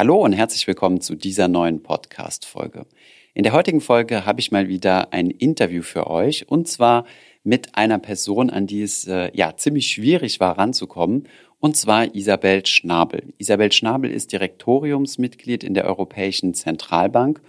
Hallo und herzlich willkommen zu dieser neuen Podcast-Folge. In der heutigen Folge habe ich mal wieder ein Interview für euch und zwar mit einer Person, an die es äh, ja ziemlich schwierig war ranzukommen und zwar Isabel Schnabel. Isabel Schnabel ist Direktoriumsmitglied in der Europäischen Zentralbank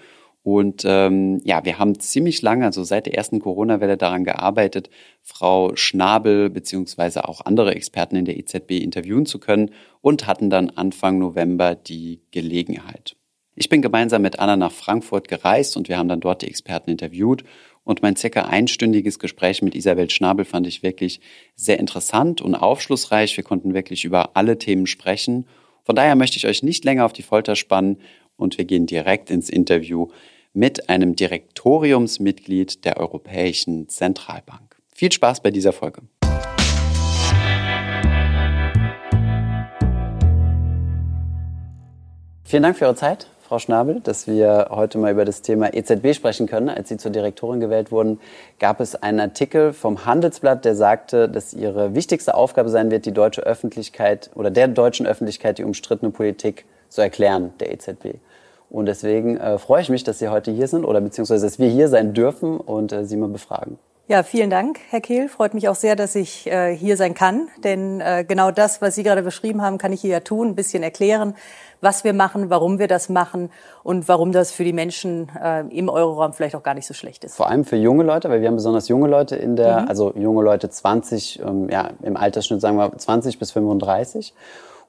und ähm, ja, wir haben ziemlich lange, also seit der ersten Corona-Welle daran gearbeitet, Frau Schnabel beziehungsweise auch andere Experten in der EZB interviewen zu können und hatten dann Anfang November die Gelegenheit. Ich bin gemeinsam mit Anna nach Frankfurt gereist und wir haben dann dort die Experten interviewt. Und mein circa einstündiges Gespräch mit Isabel Schnabel fand ich wirklich sehr interessant und aufschlussreich. Wir konnten wirklich über alle Themen sprechen. Von daher möchte ich euch nicht länger auf die Folter spannen und wir gehen direkt ins Interview mit einem Direktoriumsmitglied der Europäischen Zentralbank. Viel Spaß bei dieser Folge. Vielen Dank für Ihre Zeit, Frau Schnabel, dass wir heute mal über das Thema EZB sprechen können. Als Sie zur Direktorin gewählt wurden, gab es einen Artikel vom Handelsblatt, der sagte, dass Ihre wichtigste Aufgabe sein wird, die deutsche Öffentlichkeit oder der deutschen Öffentlichkeit die umstrittene Politik zu erklären, der EZB. Und deswegen äh, freue ich mich, dass Sie heute hier sind oder beziehungsweise, dass wir hier sein dürfen und äh, Sie mal befragen. Ja, vielen Dank, Herr Kehl. Freut mich auch sehr, dass ich äh, hier sein kann. Denn äh, genau das, was Sie gerade beschrieben haben, kann ich hier ja tun, ein bisschen erklären, was wir machen, warum wir das machen und warum das für die Menschen äh, im Euroraum vielleicht auch gar nicht so schlecht ist. Vor allem für junge Leute, weil wir haben besonders junge Leute in der, mhm. also junge Leute 20, ähm, ja, im Altersschnitt sagen wir 20 bis 35.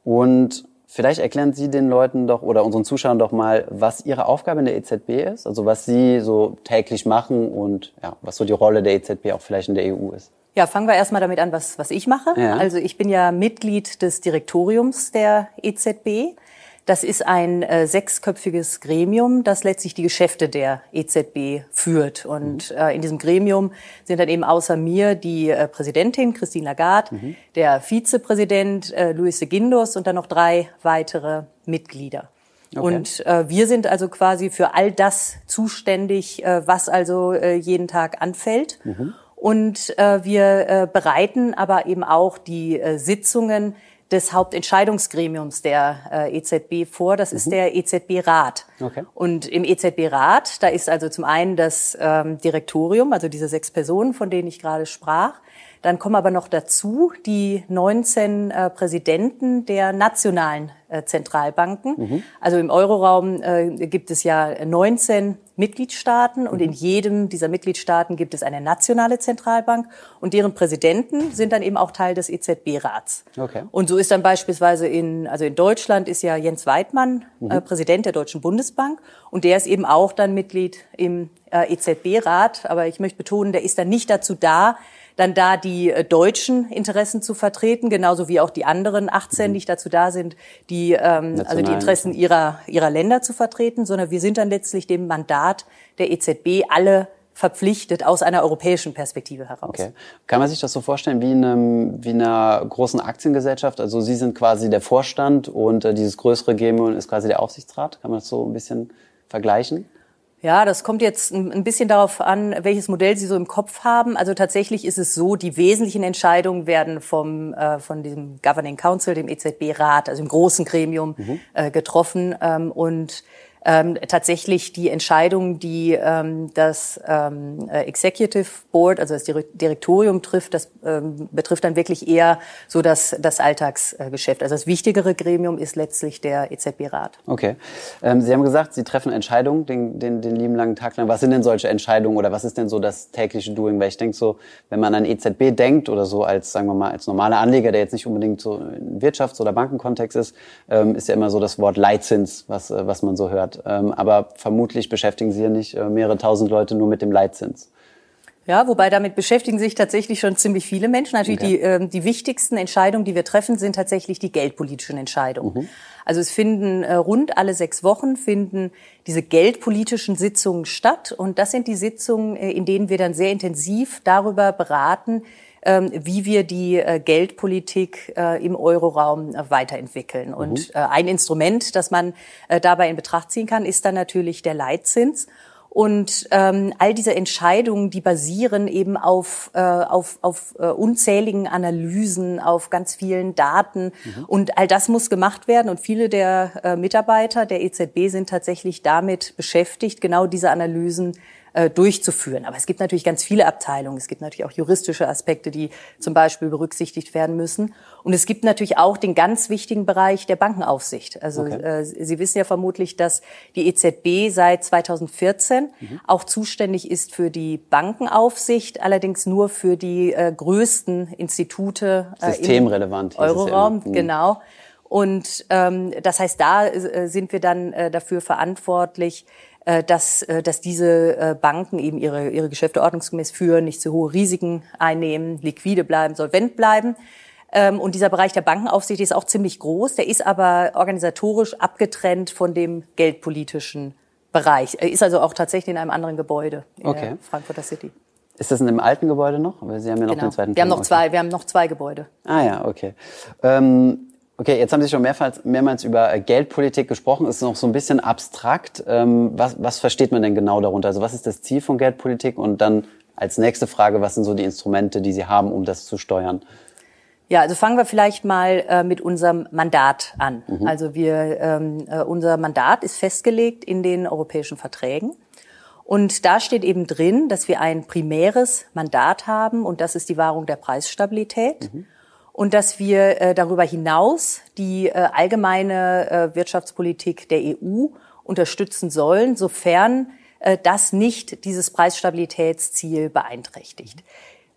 Und Vielleicht erklären Sie den Leuten doch oder unseren Zuschauern doch mal, was Ihre Aufgabe in der EZB ist, also was Sie so täglich machen und ja, was so die Rolle der EZB auch vielleicht in der EU ist. Ja, fangen wir erstmal damit an, was, was ich mache. Ja. Also ich bin ja Mitglied des Direktoriums der EZB. Das ist ein äh, sechsköpfiges Gremium, das letztlich die Geschäfte der EZB führt. Und mhm. äh, in diesem Gremium sind dann eben außer mir die äh, Präsidentin Christine Lagarde, mhm. der Vizepräsident äh, Luis de Guindos und dann noch drei weitere Mitglieder. Okay. Und äh, wir sind also quasi für all das zuständig, äh, was also äh, jeden Tag anfällt. Mhm. Und äh, wir äh, bereiten aber eben auch die äh, Sitzungen des Hauptentscheidungsgremiums der äh, EZB vor. Das mhm. ist der EZB-Rat. Okay. Und im EZB-Rat, da ist also zum einen das ähm, Direktorium, also diese sechs Personen, von denen ich gerade sprach. Dann kommen aber noch dazu die 19 äh, Präsidenten der nationalen äh, Zentralbanken. Mhm. Also im Euroraum äh, gibt es ja 19 Mitgliedstaaten und in mhm. jedem dieser Mitgliedstaaten gibt es eine nationale Zentralbank und deren Präsidenten sind dann eben auch Teil des EZB-Rats. Okay. Und so ist dann beispielsweise in, also in Deutschland ist ja Jens Weidmann mhm. äh, Präsident der Deutschen Bundesbank und der ist eben auch dann Mitglied im äh, EZB-Rat. Aber ich möchte betonen, der ist dann nicht dazu da, dann da die äh, deutschen Interessen zu vertreten, genauso wie auch die anderen 18 mhm. nicht dazu da sind, die ähm, also die Interessen ihrer ihrer Länder zu vertreten, sondern wir sind dann letztlich dem Mandat der EZB alle verpflichtet aus einer europäischen Perspektive heraus. Okay. Kann man sich das so vorstellen wie in, einem, wie in einer großen Aktiengesellschaft? Also Sie sind quasi der Vorstand und äh, dieses größere Gremium ist quasi der Aufsichtsrat. Kann man das so ein bisschen vergleichen? Ja, das kommt jetzt ein bisschen darauf an, welches Modell Sie so im Kopf haben. Also tatsächlich ist es so, die wesentlichen Entscheidungen werden vom, äh, von diesem Governing Council, dem EZB-Rat, also im großen Gremium, mhm. äh, getroffen. Ähm, und ähm, tatsächlich die Entscheidung, die ähm, das ähm, äh, Executive Board, also das Direktorium trifft, das ähm, betrifft dann wirklich eher so das, das Alltagsgeschäft. Also das wichtigere Gremium ist letztlich der EZB-Rat. Okay. Ähm, Sie haben gesagt, Sie treffen Entscheidungen den, den, den lieben langen Tag lang. Was sind denn solche Entscheidungen oder was ist denn so das tägliche Doing? Weil ich denke so, wenn man an EZB denkt oder so als, sagen wir mal, als normaler Anleger, der jetzt nicht unbedingt so in Wirtschafts- oder Bankenkontext ist, ähm, ist ja immer so das Wort Leitzins, was, äh, was man so hört. Ähm, aber vermutlich beschäftigen Sie ja nicht äh, mehrere tausend Leute nur mit dem Leitzins. Ja, wobei damit beschäftigen sich tatsächlich schon ziemlich viele Menschen. Natürlich okay. die, äh, die wichtigsten Entscheidungen, die wir treffen, sind tatsächlich die geldpolitischen Entscheidungen. Mhm. Also es finden äh, rund alle sechs Wochen finden diese geldpolitischen Sitzungen statt. Und das sind die Sitzungen, äh, in denen wir dann sehr intensiv darüber beraten, wie wir die äh, Geldpolitik äh, im Euroraum äh, weiterentwickeln. Und mhm. ein Instrument, das man dabei in Betracht ziehen kann, ist dann natürlich der Leitzins. Und ähm, all diese Entscheidungen, die basieren eben auf, äh, auf, auf äh, unzähligen Analysen, auf ganz vielen Daten. Mhm. Und all das muss gemacht werden. Und viele der äh, Mitarbeiter der EZB sind tatsächlich damit beschäftigt, genau diese Analysen äh, durchzuführen. Aber es gibt natürlich ganz viele Abteilungen. Es gibt natürlich auch juristische Aspekte, die zum Beispiel berücksichtigt werden müssen. Und es gibt natürlich auch den ganz wichtigen Bereich der Bankenaufsicht. Also okay. äh, Sie wissen ja vermutlich, dass die EZB seit 2014 mhm. auch zuständig ist für die Bankenaufsicht, allerdings nur für die äh, größten Institute äh, Systemrelevant im Euroraum. Ja mhm. Genau. Und ähm, das heißt, da äh, sind wir dann äh, dafür verantwortlich, dass, äh, dass diese äh, Banken eben ihre, ihre Geschäfte ordnungsgemäß führen, nicht zu hohe Risiken einnehmen, liquide bleiben, solvent bleiben. Ähm, und dieser Bereich der Bankenaufsicht ist auch ziemlich groß. Der ist aber organisatorisch abgetrennt von dem geldpolitischen Bereich. Er ist also auch tatsächlich in einem anderen Gebäude in okay. Frankfurter City. Ist das in dem alten Gebäude noch? Weil Sie haben ja noch genau. den zweiten. Wir haben noch zwei. Wir haben noch zwei Gebäude. Ah ja, okay. Ähm, Okay, jetzt haben Sie schon mehrmals, mehrmals über äh, Geldpolitik gesprochen. Ist noch so ein bisschen abstrakt. Ähm, was, was versteht man denn genau darunter? Also was ist das Ziel von Geldpolitik? Und dann als nächste Frage, was sind so die Instrumente, die Sie haben, um das zu steuern? Ja, also fangen wir vielleicht mal äh, mit unserem Mandat an. Mhm. Also wir, ähm, äh, unser Mandat ist festgelegt in den europäischen Verträgen. Und da steht eben drin, dass wir ein primäres Mandat haben und das ist die Wahrung der Preisstabilität. Mhm und dass wir äh, darüber hinaus die äh, allgemeine äh, Wirtschaftspolitik der EU unterstützen sollen, sofern äh, das nicht dieses Preisstabilitätsziel beeinträchtigt.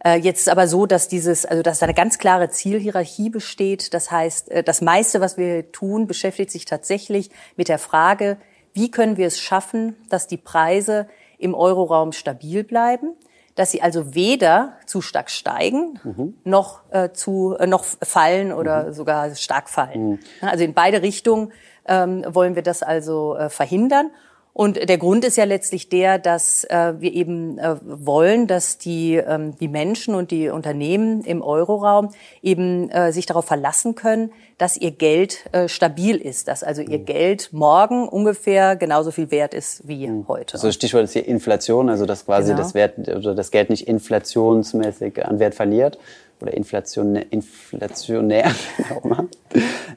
Äh, jetzt ist aber so, dass dieses, also dass da eine ganz klare Zielhierarchie besteht. Das heißt, äh, das meiste, was wir tun, beschäftigt sich tatsächlich mit der Frage, wie können wir es schaffen, dass die Preise im Euroraum stabil bleiben dass sie also weder zu stark steigen mhm. noch äh, zu äh, noch fallen oder mhm. sogar stark fallen. Mhm. Also in beide Richtungen ähm, wollen wir das also äh, verhindern. Und der Grund ist ja letztlich der, dass äh, wir eben äh, wollen, dass die, ähm, die Menschen und die Unternehmen im Euroraum eben äh, sich darauf verlassen können, dass ihr Geld äh, stabil ist, dass also ihr mhm. Geld morgen ungefähr genauso viel wert ist wie mhm. heute. Also Stichwort ist hier Inflation, also dass quasi genau. das, Wert, oder das Geld nicht inflationsmäßig an Wert verliert oder inflationär, inflationär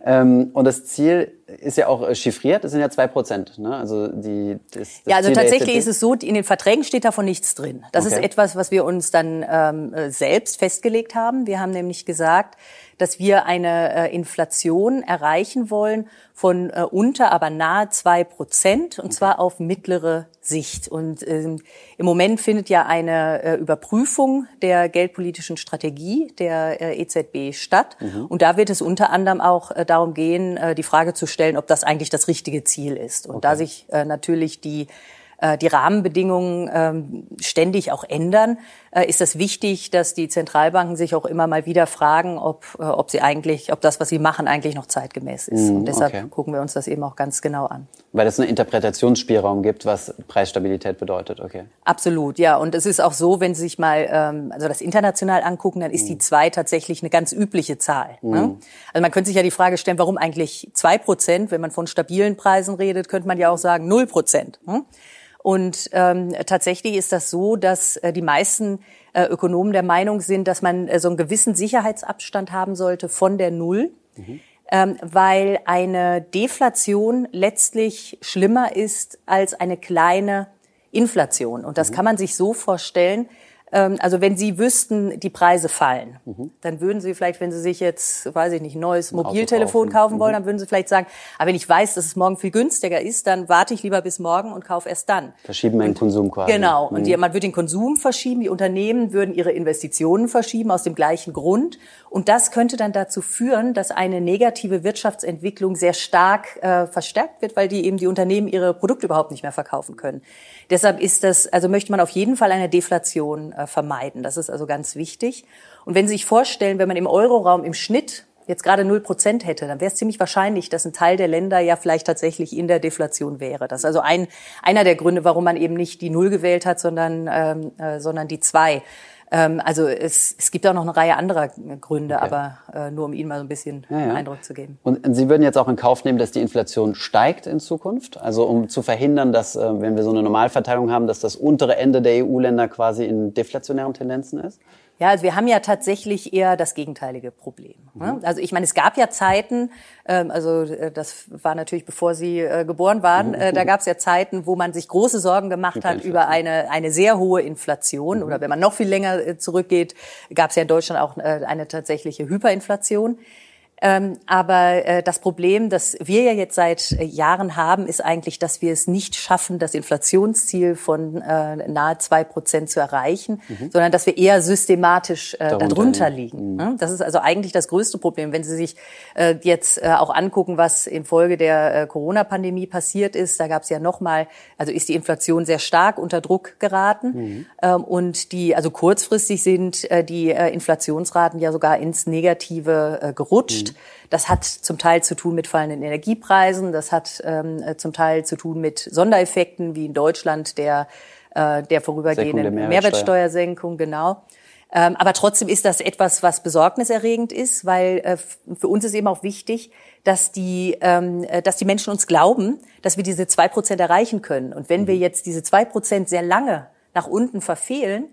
ähm, und das Ziel ist ja auch äh, chiffriert, das sind ja zwei Prozent. Ne? Also die, das, das ja, also Ziel tatsächlich ist es so, in den Verträgen steht davon nichts drin. Das okay. ist etwas, was wir uns dann ähm, äh, selbst festgelegt haben. Wir haben nämlich gesagt, dass wir eine äh, Inflation erreichen wollen von äh, unter, aber nahe zwei Prozent, und zwar auf mittlere Sicht. Und ähm, im Moment findet ja eine äh, Überprüfung der geldpolitischen Strategie der äh, EZB statt. Mhm. Und da wird es unter anderem auch äh, darum gehen, äh, die Frage zu stellen, ob das eigentlich das richtige Ziel ist. Und okay. da sich äh, natürlich die äh, die Rahmenbedingungen ähm, ständig auch ändern, ist es wichtig, dass die Zentralbanken sich auch immer mal wieder fragen, ob, äh, ob sie eigentlich, ob das, was sie machen, eigentlich noch zeitgemäß ist. Mm, Und deshalb okay. gucken wir uns das eben auch ganz genau an. Weil es einen Interpretationsspielraum gibt, was Preisstabilität bedeutet, okay. Absolut, ja. Und es ist auch so, wenn Sie sich mal ähm, also das international angucken, dann ist mm. die zwei tatsächlich eine ganz übliche Zahl. Mm. Ne? Also man könnte sich ja die Frage stellen, warum eigentlich zwei Prozent? Wenn man von stabilen Preisen redet, könnte man ja auch sagen null Prozent. Hm? Und ähm, tatsächlich ist das so, dass äh, die meisten äh, Ökonomen der Meinung sind, dass man äh, so einen gewissen Sicherheitsabstand haben sollte von der Null. Mhm. Ähm, weil eine Deflation letztlich schlimmer ist als eine kleine Inflation. Und das mhm. kann man sich so vorstellen, also wenn Sie wüssten, die Preise fallen, mhm. dann würden Sie vielleicht, wenn Sie sich jetzt, weiß ich nicht, ein neues Mobiltelefon kaufen, kaufen wollen, mhm. dann würden Sie vielleicht sagen, aber wenn ich weiß, dass es morgen viel günstiger ist, dann warte ich lieber bis morgen und kaufe erst dann. Verschieben meinen Konsum quasi. Genau. Mhm. Und die, man würde den Konsum verschieben, die Unternehmen würden ihre Investitionen verschieben aus dem gleichen Grund. Und das könnte dann dazu führen, dass eine negative Wirtschaftsentwicklung sehr stark äh, verstärkt wird, weil die eben die Unternehmen ihre Produkte überhaupt nicht mehr verkaufen können. Deshalb ist das, also möchte man auf jeden Fall eine Deflation äh, vermeiden. Das ist also ganz wichtig. Und wenn Sie sich vorstellen, wenn man im Euroraum im Schnitt jetzt gerade null Prozent hätte, dann wäre es ziemlich wahrscheinlich, dass ein Teil der Länder ja vielleicht tatsächlich in der Deflation wäre. Das ist also ein, einer der Gründe, warum man eben nicht die Null gewählt hat, sondern, ähm, äh, sondern die zwei. Ähm, also es, es gibt auch noch eine Reihe anderer Gründe, okay. aber äh, nur um Ihnen mal so ein bisschen ja, ja. Eindruck zu geben. Und Sie würden jetzt auch in Kauf nehmen, dass die Inflation steigt in Zukunft? Also um zu verhindern, dass, äh, wenn wir so eine Normalverteilung haben, dass das untere Ende der EU-Länder quasi in deflationären Tendenzen ist? Ja, also wir haben ja tatsächlich eher das gegenteilige Problem. Ne? Mhm. Also ich meine, es gab ja Zeiten, ähm, also äh, das war natürlich bevor Sie äh, geboren waren, äh, da gab es ja Zeiten, wo man sich große Sorgen gemacht hat über eine, eine sehr hohe Inflation. Mhm. Oder wenn man noch viel länger äh, zurückgeht, gab es ja in Deutschland auch äh, eine tatsächliche Hyperinflation. Ähm, aber äh, das Problem, das wir ja jetzt seit äh, Jahren haben, ist eigentlich, dass wir es nicht schaffen, das Inflationsziel von äh, nahe zwei Prozent zu erreichen, mhm. sondern dass wir eher systematisch äh, darunter, darunter liegen. Mhm. Das ist also eigentlich das größte Problem. Wenn Sie sich äh, jetzt äh, auch angucken, was infolge der äh, Corona-Pandemie passiert ist, da gab es ja nochmal, also ist die Inflation sehr stark unter Druck geraten mhm. ähm, und die, also kurzfristig sind äh, die äh, Inflationsraten ja sogar ins Negative äh, gerutscht. Mhm. Das hat zum Teil zu tun mit fallenden Energiepreisen, das hat ähm, äh, zum Teil zu tun mit Sondereffekten wie in Deutschland der, äh, der vorübergehenden der Mehrwertsteuer. Mehrwertsteuersenkung, genau. Ähm, aber trotzdem ist das etwas, was besorgniserregend ist, weil äh, für uns ist eben auch wichtig, dass die, ähm, äh, dass die Menschen uns glauben, dass wir diese zwei Prozent erreichen können. Und wenn mhm. wir jetzt diese zwei Prozent sehr lange nach unten verfehlen,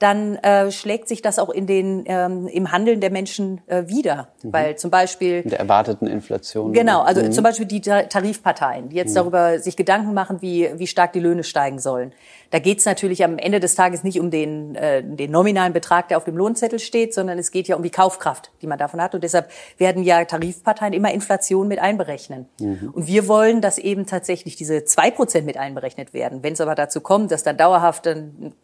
dann äh, schlägt sich das auch in den, ähm, im Handeln der Menschen äh, wieder. Mhm. Weil zum Beispiel... Der erwarteten Inflation. Genau, also mhm. zum Beispiel die Tarifparteien, die jetzt mhm. darüber sich Gedanken machen, wie, wie stark die Löhne steigen sollen. Da geht es natürlich am Ende des Tages nicht um den, äh, den nominalen Betrag, der auf dem Lohnzettel steht, sondern es geht ja um die Kaufkraft, die man davon hat. Und deshalb werden ja Tarifparteien immer Inflation mit einberechnen. Mhm. Und wir wollen, dass eben tatsächlich diese zwei Prozent mit einberechnet werden. Wenn es aber dazu kommt, dass dann dauerhaft,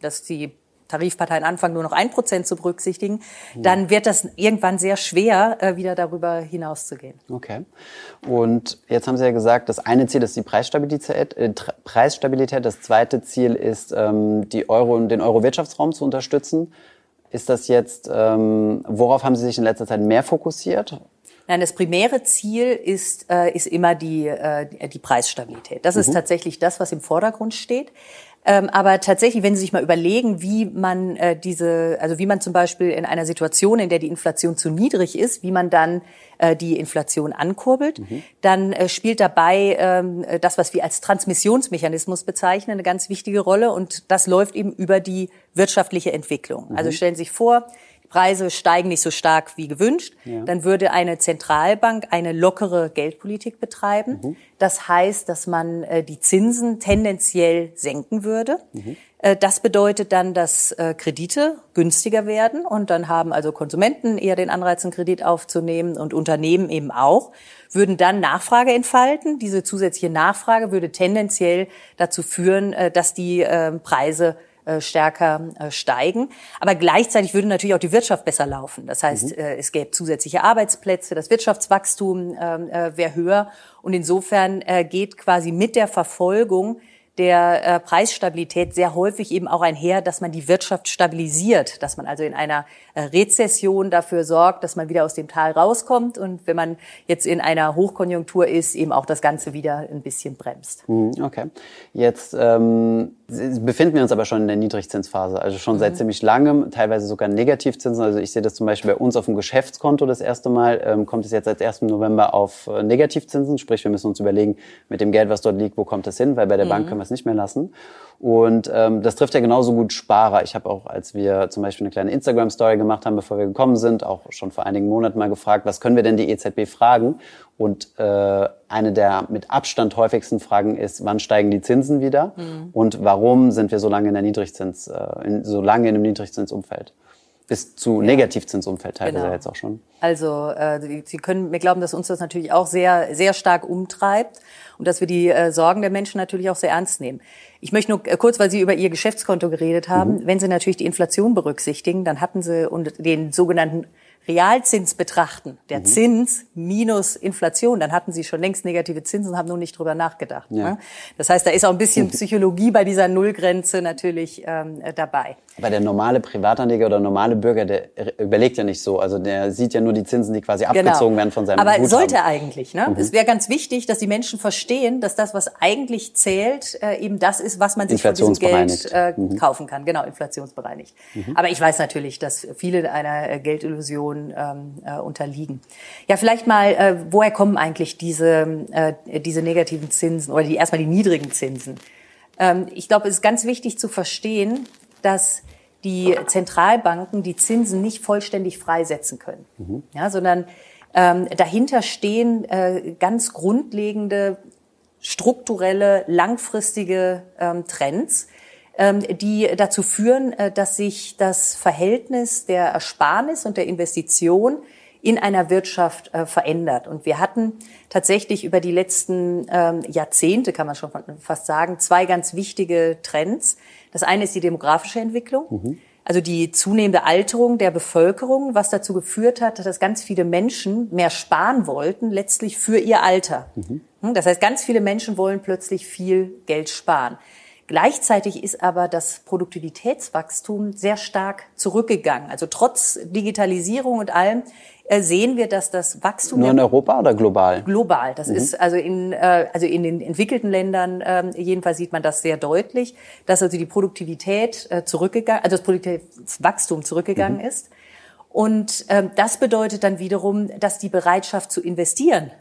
dass die Tarifparteien anfangen, nur noch ein Prozent zu berücksichtigen, dann wird das irgendwann sehr schwer, äh, wieder darüber hinauszugehen. Okay. Und jetzt haben Sie ja gesagt, das eine Ziel ist die Preisstabilität. Äh, Preisstabilität. Das zweite Ziel ist, ähm, die Euro, den Euro-Wirtschaftsraum zu unterstützen. Ist das jetzt, ähm, worauf haben Sie sich in letzter Zeit mehr fokussiert? Nein, das primäre Ziel ist, äh, ist immer die, äh, die Preisstabilität. Das mhm. ist tatsächlich das, was im Vordergrund steht. Ähm, aber tatsächlich, wenn Sie sich mal überlegen, wie man äh, diese, also wie man zum Beispiel in einer Situation, in der die Inflation zu niedrig ist, wie man dann äh, die Inflation ankurbelt, mhm. dann äh, spielt dabei ähm, das, was wir als Transmissionsmechanismus bezeichnen, eine ganz wichtige Rolle. Und das läuft eben über die wirtschaftliche Entwicklung. Mhm. Also stellen Sie sich vor, Preise steigen nicht so stark wie gewünscht, ja. dann würde eine Zentralbank eine lockere Geldpolitik betreiben. Mhm. Das heißt, dass man äh, die Zinsen tendenziell senken würde. Mhm. Äh, das bedeutet dann, dass äh, Kredite günstiger werden und dann haben also Konsumenten eher den Anreiz, einen Kredit aufzunehmen und Unternehmen eben auch, würden dann Nachfrage entfalten. Diese zusätzliche Nachfrage würde tendenziell dazu führen, dass die Preise stärker äh, steigen. Aber gleichzeitig würde natürlich auch die Wirtschaft besser laufen. Das heißt, mhm. Äh, es gäbe zusätzliche Arbeitsplätze, das Wirtschaftswachstum ähm, wäre höher. Und insofern geht quasi mit der Verfolgung der äh, Preisstabilität sehr häufig eben auch einher, dass man die Wirtschaft stabilisiert, dass man also in einer äh, Rezession dafür sorgt, dass man wieder aus dem Tal rauskommt und wenn man jetzt in einer Hochkonjunktur ist, eben auch das Ganze wieder ein bisschen bremst. Mhm, okay. Jetzt ähm, befinden wir uns aber schon in der Niedrigzinsphase, also schon seit mhm. ziemlich langem, teilweise sogar Negativzinsen. Also ich sehe das zum Beispiel bei uns auf dem Geschäftskonto das erste Mal, ähm, kommt es jetzt seit 1. November auf äh, Negativzinsen, sprich wir müssen uns überlegen, mit dem Geld, was dort liegt, wo kommt es hin, weil bei der mhm. Bank können wir es nicht mehr lassen. Und ähm, das trifft ja genauso gut Sparer. Ich habe auch, als wir zum Beispiel eine kleine Instagram-Story gemacht haben, bevor wir gekommen sind, auch schon vor einigen Monaten mal gefragt, was können wir denn die EZB fragen? Und äh, eine der mit Abstand häufigsten Fragen ist, wann steigen die Zinsen wieder? Mhm. Und warum sind wir so lange in der Niedrigzins, äh, in, so lange in einem Niedrigzinsumfeld? Bis zu ja. Negativzinsumfeld teilweise genau. jetzt auch schon. Also äh, Sie können mir glauben, dass uns das natürlich auch sehr sehr stark umtreibt und dass wir die äh, Sorgen der Menschen natürlich auch sehr ernst nehmen. Ich möchte nur äh, kurz, weil Sie über Ihr Geschäftskonto geredet haben, mhm. wenn Sie natürlich die Inflation berücksichtigen, dann hatten Sie und den sogenannten Realzins betrachten, der mhm. Zins minus Inflation, dann hatten sie schon längst negative Zinsen, haben nur nicht drüber nachgedacht. Ja. Ne? Das heißt, da ist auch ein bisschen Psychologie bei dieser Nullgrenze natürlich ähm, dabei. Aber der normale Privatanleger oder normale Bürger, der überlegt ja nicht so. Also der sieht ja nur die Zinsen, die quasi genau. abgezogen werden von seinem Aber Guthaben. sollte eigentlich. Ne? Mhm. Es wäre ganz wichtig, dass die Menschen verstehen, dass das, was eigentlich zählt, äh, eben das ist, was man sich von diesem Geld äh, mhm. kaufen kann. Genau, inflationsbereinigt. Mhm. Aber ich weiß natürlich, dass viele einer äh, Geldillusion ähm, äh, unterliegen. Ja, vielleicht mal, äh, woher kommen eigentlich diese, äh, diese negativen Zinsen oder die, erstmal die niedrigen Zinsen? Ähm, ich glaube, es ist ganz wichtig zu verstehen, dass die Zentralbanken die Zinsen nicht vollständig freisetzen können, mhm. ja, sondern ähm, dahinter stehen äh, ganz grundlegende strukturelle, langfristige ähm, Trends, die dazu führen, äh, dass sich das Verhältnis der Ersparnis und der Investition in einer Wirtschaft äh, verändert. Und wir hatten tatsächlich über die letzten ähm, Jahrzehnte, kann man schon fast sagen, zwei ganz wichtige Trends. Das eine ist die demografische Entwicklung. Mhm. Also die zunehmende Alterung der Bevölkerung, was dazu geführt hat, dass ganz viele Menschen mehr sparen wollten, letztlich für ihr Alter. Mhm. Hm, das heißt, ganz viele Menschen wollen plötzlich viel Geld sparen. Gleichzeitig ist aber das Produktivitätswachstum sehr stark zurückgegangen. Also trotz Digitalisierung und allem äh, sehen wir, dass das Wachstum nur in Europa oder global? Global. Das mhm. ist also in äh, also in den entwickelten Ländern äh, jedenfalls sieht man das sehr deutlich, dass also die Produktivität äh, zurückgegangen, also das Produktivitätswachstum zurückgegangen mhm. ist. Und ähm, das bedeutet dann wiederum, dass die Bereitschaft zu investieren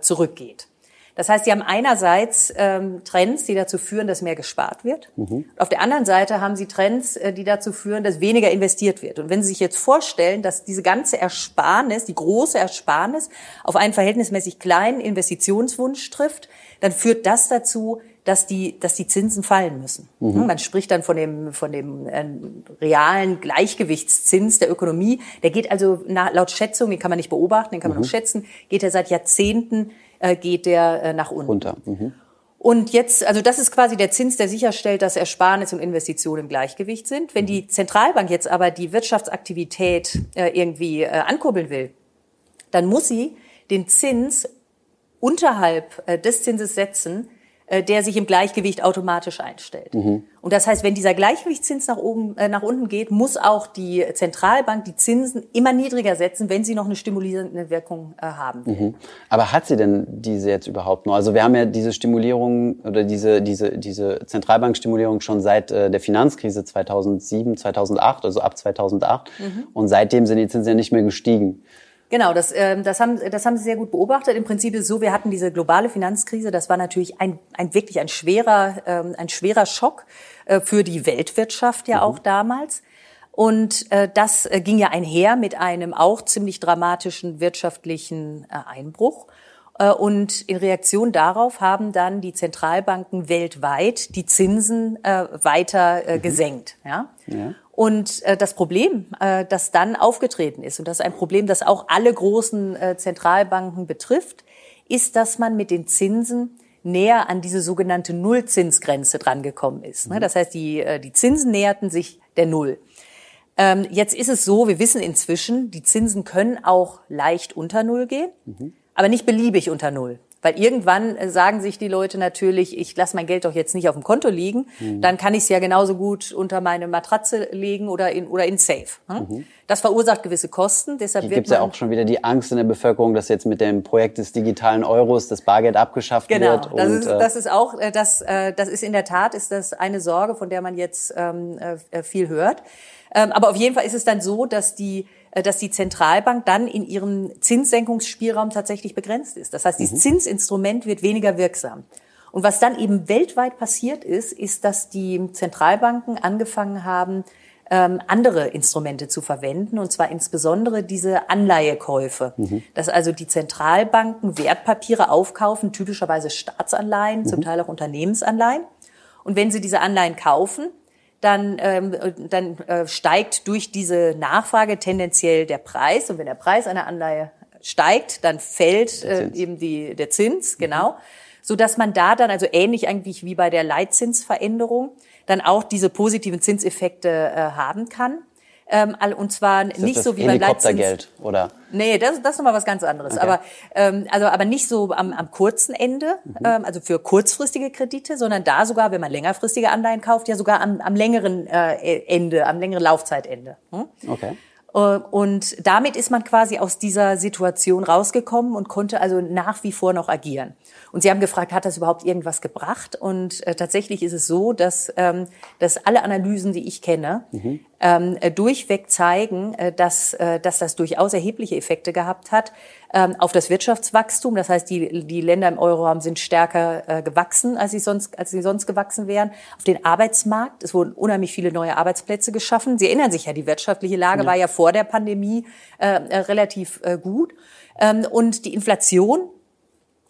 zurückgeht. Das heißt, sie haben einerseits ähm, Trends, die dazu führen, dass mehr gespart wird. Mhm. Auf der anderen Seite haben sie Trends, äh, die dazu führen, dass weniger investiert wird. Und wenn Sie sich jetzt vorstellen, dass diese ganze Ersparnis, die große Ersparnis, auf einen verhältnismäßig kleinen Investitionswunsch trifft, dann führt das dazu, dass die, dass die Zinsen fallen müssen. Mhm. Man spricht dann von dem, von dem äh, realen Gleichgewichtszins der Ökonomie. Der geht also na, laut Schätzung, den kann man nicht beobachten, den kann man mhm. nur schätzen, geht er seit Jahrzehnten äh, geht der äh, nach unten. Runter. Mhm. Und jetzt, also das ist quasi der Zins, der sicherstellt, dass Ersparnis und Investitionen im Gleichgewicht sind. Wenn die Zentralbank jetzt aber die Wirtschaftsaktivität äh, irgendwie äh, ankurbeln will, dann muss sie den Zins unterhalb äh, des Zinses setzen, der sich im Gleichgewicht automatisch einstellt. Mhm. Und das heißt, wenn dieser Gleichgewichtszins nach oben, äh, nach unten geht, muss auch die Zentralbank die Zinsen immer niedriger setzen, wenn sie noch eine stimulierende Wirkung äh, haben will. Mhm. Aber hat sie denn diese jetzt überhaupt noch? Also wir haben ja diese Stimulierung oder diese, diese, diese Zentralbankstimulierung schon seit äh, der Finanzkrise 2007, 2008, also ab 2008. Mhm. Und seitdem sind die Zinsen ja nicht mehr gestiegen. Genau, das, äh, das, haben, das haben Sie sehr gut beobachtet. Im Prinzip ist es so, wir hatten diese globale Finanzkrise. Das war natürlich ein, ein wirklich ein schwerer, ähm, ein schwerer Schock äh, für die Weltwirtschaft ja mhm. auch damals. Und äh, das äh, ging ja einher mit einem auch ziemlich dramatischen wirtschaftlichen äh, Einbruch. Äh, und in Reaktion darauf haben dann die Zentralbanken weltweit die Zinsen äh, weiter äh, mhm. gesenkt. Ja? ja. Und äh, das Problem, äh, das dann aufgetreten ist, und das ist ein Problem, das auch alle großen äh, Zentralbanken betrifft, ist, dass man mit den Zinsen näher an diese sogenannte Nullzinsgrenze drangekommen ist. Ne? Mhm. Das heißt, die, äh, die Zinsen näherten sich der Null. Ähm, jetzt ist es so, wir wissen inzwischen, die Zinsen können auch leicht unter Null gehen, mhm. Aber nicht beliebig unter Null. Weil irgendwann äh, sagen sich die Leute natürlich, ich lasse mein Geld doch jetzt nicht auf dem Konto liegen, mhm. dann kann ich es ja genauso gut unter meine Matratze legen oder in oder in Safe. Hm? Mhm. Das verursacht gewisse Kosten. Deshalb gibt es ja auch schon wieder die Angst in der Bevölkerung, dass jetzt mit dem Projekt des digitalen Euros das Bargeld abgeschafft genau, wird. Genau, das, ist, äh, das ist auch, äh, das, das ist in der Tat ist das eine Sorge, von der man jetzt ähm, viel hört. Ähm, aber auf jeden Fall ist es dann so, dass die dass die Zentralbank dann in ihrem Zinssenkungsspielraum tatsächlich begrenzt ist. Das heißt, dieses mhm. Zinsinstrument wird weniger wirksam. Und was dann eben weltweit passiert ist, ist, dass die Zentralbanken angefangen haben, ähm, andere Instrumente zu verwenden, und zwar insbesondere diese Anleihekäufe. Mhm. Dass also die Zentralbanken Wertpapiere aufkaufen, typischerweise Staatsanleihen, mhm. zum Teil auch Unternehmensanleihen. Und wenn sie diese Anleihen kaufen, dann, ähm, dann äh, steigt durch diese Nachfrage tendenziell der Preis. Und wenn der Preis einer Anleihe steigt, dann fällt äh, eben die, der Zins, mhm. genau. So dass man da dann, also ähnlich eigentlich wie bei der Leitzinsveränderung, dann auch diese positiven Zinseffekte äh, haben kann. Ähm, und zwar nicht so wie beim Leitzins. oder? Nee, das, das ist nochmal was ganz anderes. Okay. Aber, ähm, also, aber nicht so am, am kurzen Ende, mhm. ähm, also für kurzfristige Kredite, sondern da sogar, wenn man längerfristige Anleihen kauft, ja sogar am, am längeren äh, Ende, am längeren Laufzeitende. Hm? Okay. Äh, und damit ist man quasi aus dieser Situation rausgekommen und konnte also nach wie vor noch agieren. Und Sie haben gefragt, hat das überhaupt irgendwas gebracht? Und äh, tatsächlich ist es so, dass, ähm, dass alle Analysen, die ich kenne, mhm. Ähm, äh, durchweg zeigen, äh, dass, äh, dass das durchaus erhebliche Effekte gehabt hat ähm, auf das Wirtschaftswachstum. Das heißt, die, die Länder im Euroraum sind stärker äh, gewachsen, als sie, sonst, als sie sonst gewachsen wären. Auf den Arbeitsmarkt, es wurden unheimlich viele neue Arbeitsplätze geschaffen. Sie erinnern sich ja, die wirtschaftliche Lage ja. war ja vor der Pandemie äh, äh relativ äh, gut. Ähm, und die Inflation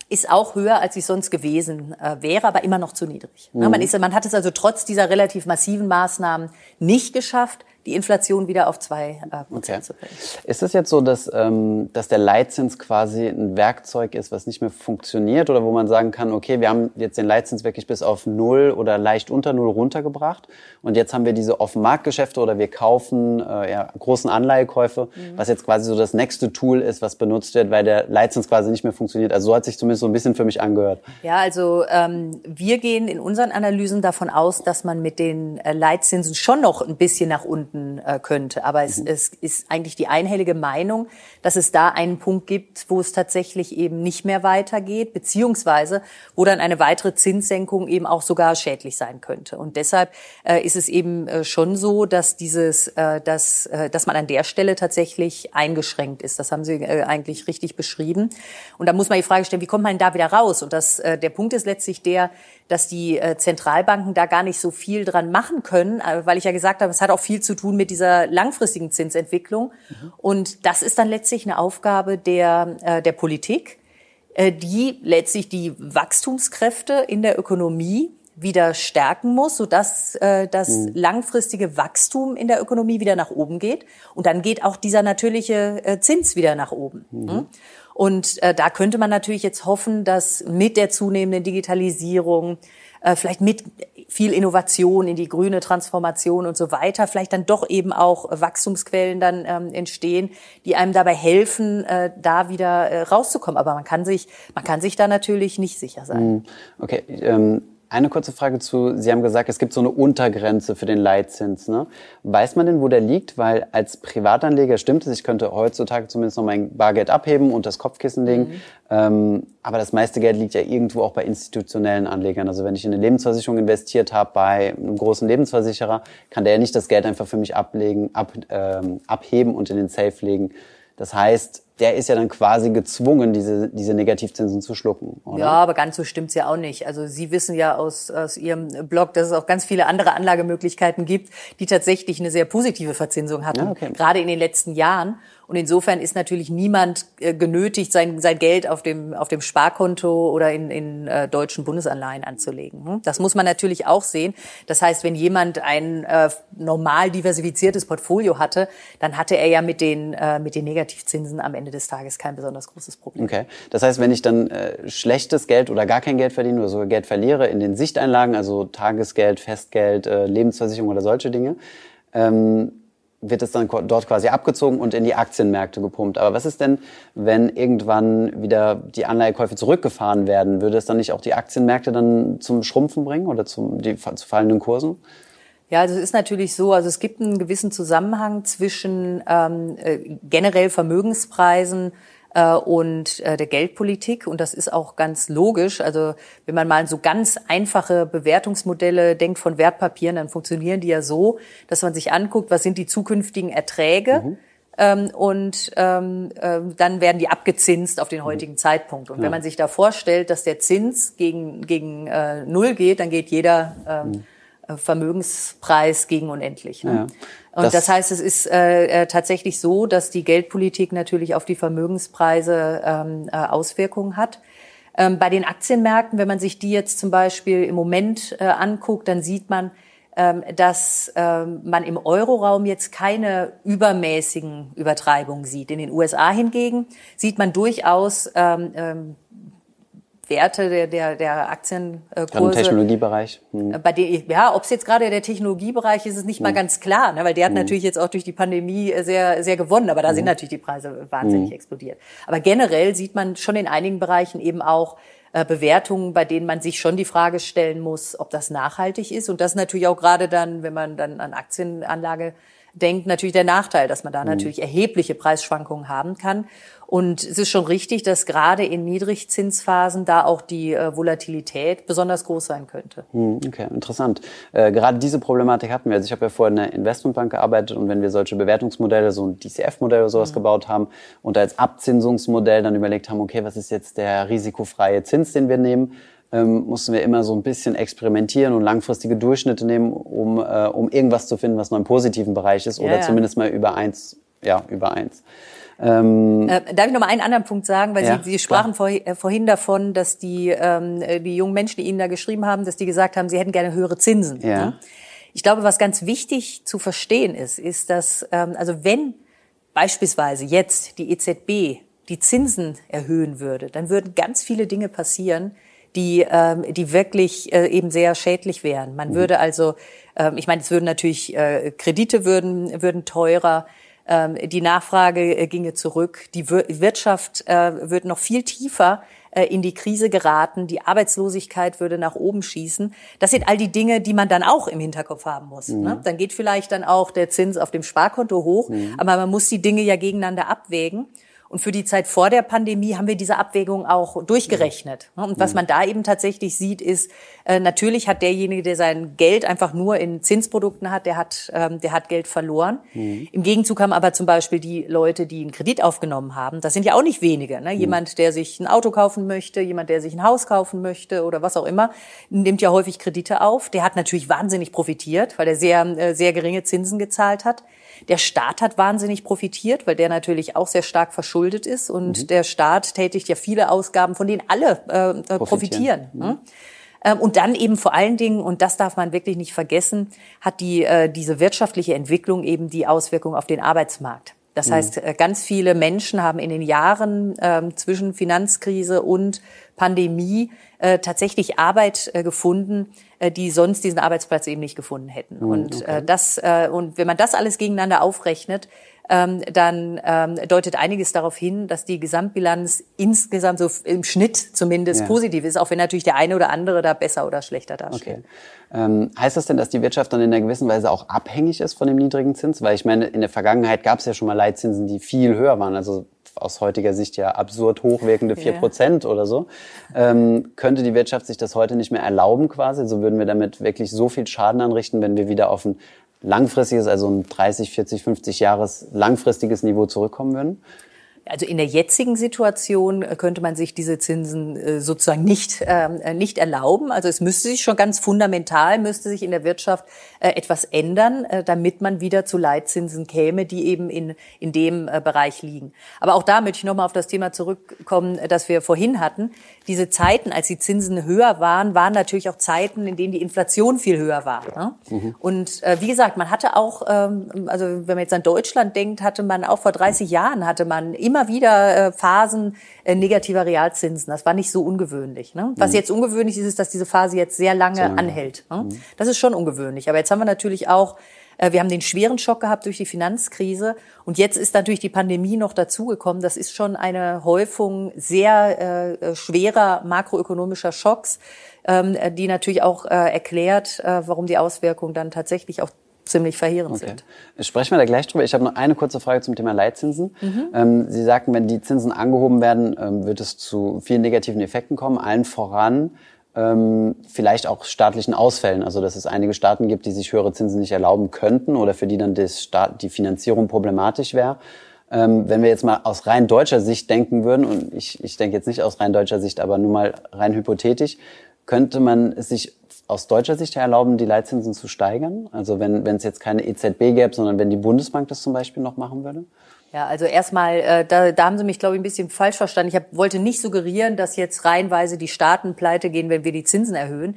ist auch höher, als sie sonst gewesen äh, wäre, aber immer noch zu niedrig. Mhm. Man, ist, man hat es also trotz dieser relativ massiven Maßnahmen nicht geschafft, die Inflation wieder auf zwei äh, Prozent okay. zu bringen. Ist es jetzt so, dass, ähm, dass der Leitzins quasi ein Werkzeug ist, was nicht mehr funktioniert oder wo man sagen kann, okay, wir haben jetzt den Leitzins wirklich bis auf null oder leicht unter null runtergebracht und jetzt haben wir diese Offen-Marktgeschäfte oder wir kaufen äh, ja, großen Anleihekäufe, mhm. was jetzt quasi so das nächste Tool ist, was benutzt wird, weil der Leitzins quasi nicht mehr funktioniert. Also so hat sich zumindest so ein bisschen für mich angehört. Ja, also ähm, wir gehen in unseren Analysen davon aus, dass man mit den äh, Leitzinsen schon noch ein bisschen nach unten finden äh, könnte. Aber es, mhm. es ist eigentlich die einhellige Meinung, dass es da einen Punkt gibt, wo es tatsächlich eben nicht mehr weitergeht, beziehungsweise wo dann eine weitere Zinssenkung eben auch sogar schädlich sein könnte. Und deshalb äh, ist es eben äh, schon so, dass dieses, äh, dass, äh, dass man an der Stelle tatsächlich eingeschränkt ist. Das haben Sie äh, eigentlich richtig beschrieben. Und da muss man die Frage stellen, wie kommt man da wieder raus? Und das, äh, der Punkt ist letztlich der, dass die äh, Zentralbanken da gar nicht so viel dran machen können, äh, weil ich ja gesagt habe, es hat auch viel zu tun mit dieser langfristigen Zinsentwicklung. Mhm. Und das ist dann letztlich eine Aufgabe der, äh, der Politik, die letztlich die Wachstumskräfte in der Ökonomie wieder stärken muss, sodass äh, das mhm. langfristige Wachstum in der Ökonomie wieder nach oben geht. Und dann geht auch dieser natürliche äh, Zins wieder nach oben. Mhm. Und äh, da könnte man natürlich jetzt hoffen, dass mit der zunehmenden Digitalisierung, äh, vielleicht mit viel Innovation in die grüne Transformation und so weiter, vielleicht dann doch eben auch Wachstumsquellen dann ähm, entstehen, die einem dabei helfen, äh, da wieder äh, rauszukommen. Aber man kann sich, man kann sich da natürlich nicht sicher sein. Hm. Okay. Ähm eine kurze Frage zu, Sie haben gesagt, es gibt so eine Untergrenze für den Leitzins. Ne? Weiß man denn, wo der liegt? Weil als Privatanleger stimmt es, ich könnte heutzutage zumindest noch mein Bargeld abheben und das Kopfkissen legen. Mhm. Ähm, aber das meiste Geld liegt ja irgendwo auch bei institutionellen Anlegern. Also wenn ich in eine Lebensversicherung investiert habe bei einem großen Lebensversicherer, kann der ja nicht das Geld einfach für mich ablegen, ab, ähm, abheben und in den Safe legen. Das heißt, der ist ja dann quasi gezwungen, diese, diese Negativzinsen zu schlucken. Oder? Ja, aber ganz so stimmt's ja auch nicht. Also Sie wissen ja aus, aus Ihrem Blog, dass es auch ganz viele andere Anlagemöglichkeiten gibt, die tatsächlich eine sehr positive Verzinsung hatten, ja, okay. gerade in den letzten Jahren. Und insofern ist natürlich niemand äh, genötigt, sein, sein Geld auf dem, auf dem Sparkonto oder in, in äh, deutschen Bundesanleihen anzulegen. Hm? Das muss man natürlich auch sehen. Das heißt, wenn jemand ein äh, normal diversifiziertes Portfolio hatte, dann hatte er ja mit den, äh, mit den Negativzinsen am Ende des Tages kein besonders großes Problem. Okay. Das heißt, wenn ich dann äh, schlechtes Geld oder gar kein Geld verdiene oder sogar Geld verliere in den Sichteinlagen, also Tagesgeld, Festgeld, äh, Lebensversicherung oder solche Dinge, ähm, wird es dann dort quasi abgezogen und in die Aktienmärkte gepumpt. Aber was ist denn, wenn irgendwann wieder die Anleihekäufe zurückgefahren werden? Würde es dann nicht auch die Aktienmärkte dann zum Schrumpfen bringen oder zum, die, zu fallenden Kursen? Ja, also es ist natürlich so, also es gibt einen gewissen Zusammenhang zwischen ähm, äh, generell Vermögenspreisen äh, und äh, der Geldpolitik. Und das ist auch ganz logisch. Also wenn man mal so ganz einfache Bewertungsmodelle denkt von Wertpapieren, dann funktionieren die ja so, dass man sich anguckt, was sind die zukünftigen Erträge. Mhm. Ähm, und ähm, äh, dann werden die abgezinst auf den heutigen mhm. Zeitpunkt. Und ja. wenn man sich da vorstellt, dass der Zins gegen, gegen äh, Null geht, dann geht jeder ähm, mhm. Äh, Vermögenspreis gegen unendlich. Ne? Ja. Und das, heißt, es ist äh, äh, tatsächlich so, dass die Geldpolitik natürlich auf die Vermögenspreise ähm, äh, Auswirkungen hat. Ähm, bei den Aktienmärkten, wenn man sich die jetzt zum Beispiel im Moment äh, anguckt, dann sieht man, ähm, dass ähm, man im Euroraum jetzt keine übermäßigen Übertreibungen sieht. In den USA hingegen sieht man durchaus ähm, ähm, Werte der, der, der Aktienkurse. Im Technologiebereich. Hm. Bei den, ja, ob es jetzt gerade der Technologiebereich ist, ist nicht hm. mal ganz klar, ne? weil der hat hm. natürlich jetzt auch durch die Pandemie sehr, sehr gewonnen, aber da sind hm. natürlich die Preise wahnsinnig hm. explodiert. Aber generell sieht man schon in einigen Bereichen eben auch äh, Bewertungen, bei denen man sich schon die Frage stellen muss, ob das nachhaltig ist. Und das natürlich auch gerade dann, wenn man dann an Aktienanlage denkt, natürlich der Nachteil, dass man da mhm. natürlich erhebliche Preisschwankungen haben kann. Und es ist schon richtig, dass gerade in Niedrigzinsphasen da auch die äh, Volatilität besonders groß sein könnte. Hm, okay, interessant. Äh, gerade diese Problematik hatten wir. Also ich habe ja vorher in einer Investmentbank gearbeitet und wenn wir solche Bewertungsmodelle, so ein DCF-Modell oder sowas mhm. gebaut haben und als Abzinsungsmodell dann überlegt haben, okay, was ist jetzt der risikofreie Zins, den wir nehmen, ähm, mussten wir immer so ein bisschen experimentieren und langfristige Durchschnitte nehmen, um, äh, um irgendwas zu finden, was noch im positiven Bereich ist oder ja, zumindest mal über eins, ja, über eins. Ähm, äh, darf ich noch mal einen anderen Punkt sagen, weil ja, Sie, Sie sprachen vor, äh, vorhin davon, dass die, ähm, die jungen Menschen, die Ihnen da geschrieben haben, dass die gesagt haben, sie hätten gerne höhere Zinsen. Ja. Ne? Ich glaube, was ganz wichtig zu verstehen ist, ist, dass ähm, also wenn beispielsweise jetzt die EZB die Zinsen erhöhen würde, dann würden ganz viele Dinge passieren, die, ähm, die wirklich äh, eben sehr schädlich wären. Man mhm. würde also, ähm, ich meine, es würden natürlich äh, Kredite würden würden teurer. Ähm, die Nachfrage äh, ginge zurück, die Wirtschaft äh, würde noch viel tiefer äh, in die Krise geraten, die Arbeitslosigkeit würde nach oben schießen. Das sind all die Dinge, die man dann auch im Hinterkopf haben muss. Mhm. Ne? Dann geht vielleicht dann auch der Zins auf dem Sparkonto hoch, mhm. aber man muss die Dinge ja gegeneinander abwägen. Und für die Zeit vor der Pandemie haben wir diese Abwägung auch durchgerechnet. Und was man da eben tatsächlich sieht, ist, äh, natürlich hat derjenige, der sein Geld einfach nur in Zinsprodukten hat, der hat, ähm, der hat Geld verloren. Mhm. Im Gegenzug haben aber zum Beispiel die Leute, die einen Kredit aufgenommen haben, das sind ja auch nicht wenige. Ne? Mhm. Jemand, der sich ein Auto kaufen möchte, jemand, der sich ein Haus kaufen möchte oder was auch immer, nimmt ja häufig Kredite auf. Der hat natürlich wahnsinnig profitiert, weil er sehr, äh, sehr geringe Zinsen gezahlt hat. Der Staat hat wahnsinnig profitiert, weil der natürlich auch sehr stark verschuldet ist und mhm. der Staat tätigt ja viele Ausgaben, von denen alle äh, äh profitieren. profitieren mhm. ne? Ähm, und dann eben vor allen Dingen, und das darf man wirklich nicht vergessen, hat die, äh, diese wirtschaftliche Entwicklung eben die Auswirkung auf den Arbeitsmarkt. Das mhm. heißt, äh, ganz viele Menschen haben in den Jahren ähm, zwischen Finanzkrise und Pandemie äh, tatsächlich Arbeit äh, gefunden, die sonst diesen Arbeitsplatz eben nicht gefunden hätten. Mhm, und äh, okay. das äh, und wenn man das alles gegeneinander aufrechnet, ähm, dann ähm, deutet einiges darauf hin, dass die Gesamtbilanz insgesamt so im Schnitt zumindest ja. positiv ist, auch wenn natürlich der eine oder andere da besser oder schlechter dasteht. Okay. Ähm, heißt das denn, dass die Wirtschaft dann in einer gewissen Weise auch abhängig ist von dem niedrigen Zins? Weil ich meine, in der Vergangenheit gab es ja schon mal Leitzinsen, die viel höher waren. Also aus heutiger Sicht ja absurd hochwirkende vier Prozent ja. oder so. Ähm, könnte die Wirtschaft sich das heute nicht mehr erlauben quasi? So würden wir damit wirklich so viel Schaden anrichten, wenn wir wieder auf ein langfristiges, also ein 30, 40, 50 Jahres langfristiges Niveau zurückkommen würden? Also in der jetzigen Situation äh, könnte man sich diese Zinsen äh, sozusagen nicht, ähm, äh, nicht erlauben. Also es müsste sich schon ganz fundamental, müsste sich in der Wirtschaft etwas ändern, damit man wieder zu Leitzinsen käme, die eben in, in dem Bereich liegen. Aber auch da möchte ich nochmal auf das Thema zurückkommen, das wir vorhin hatten. Diese Zeiten, als die Zinsen höher waren, waren natürlich auch Zeiten, in denen die Inflation viel höher war. Ne? Mhm. Und wie gesagt, man hatte auch, ähm, also wenn man jetzt an Deutschland denkt, hatte man auch vor 30 Jahren hatte man immer immer wieder äh, Phasen äh, negativer Realzinsen. Das war nicht so ungewöhnlich. Ne? Was mhm. jetzt ungewöhnlich ist, ist, dass diese Phase jetzt sehr lange sehr anhält. Ne? Mhm. Das ist schon ungewöhnlich. Aber jetzt haben wir natürlich auch äh, wir haben den schweren Schock gehabt durch die Finanzkrise und jetzt ist natürlich die Pandemie noch dazugekommen. Das ist schon eine Häufung sehr äh, schwerer makroökonomischer Schocks, ähm, die natürlich auch äh, erklärt, äh, warum die Auswirkungen dann tatsächlich auch ziemlich verheerend okay. sind. Sprechen wir da gleich drüber. Ich habe noch eine kurze Frage zum Thema Leitzinsen. Mhm. Ähm, Sie sagten, wenn die Zinsen angehoben werden, ähm, wird es zu vielen negativen Effekten kommen, allen voran ähm, vielleicht auch staatlichen Ausfällen. Also dass es einige Staaten gibt, die sich höhere Zinsen nicht erlauben könnten oder für die dann Staat, die Finanzierung problematisch wäre. Ähm, wenn wir jetzt mal aus rein deutscher Sicht denken würden, und ich, ich denke jetzt nicht aus rein deutscher Sicht, aber nur mal rein hypothetisch, könnte man es sich aus deutscher Sicht her erlauben, die Leitzinsen zu steigern? Also wenn, es jetzt keine EZB gäbe, sondern wenn die Bundesbank das zum Beispiel noch machen würde? Ja, also erstmal, äh, da, da haben Sie mich, glaube ich, ein bisschen falsch verstanden. Ich hab, wollte nicht suggerieren, dass jetzt reihenweise die Staaten pleite gehen, wenn wir die Zinsen erhöhen.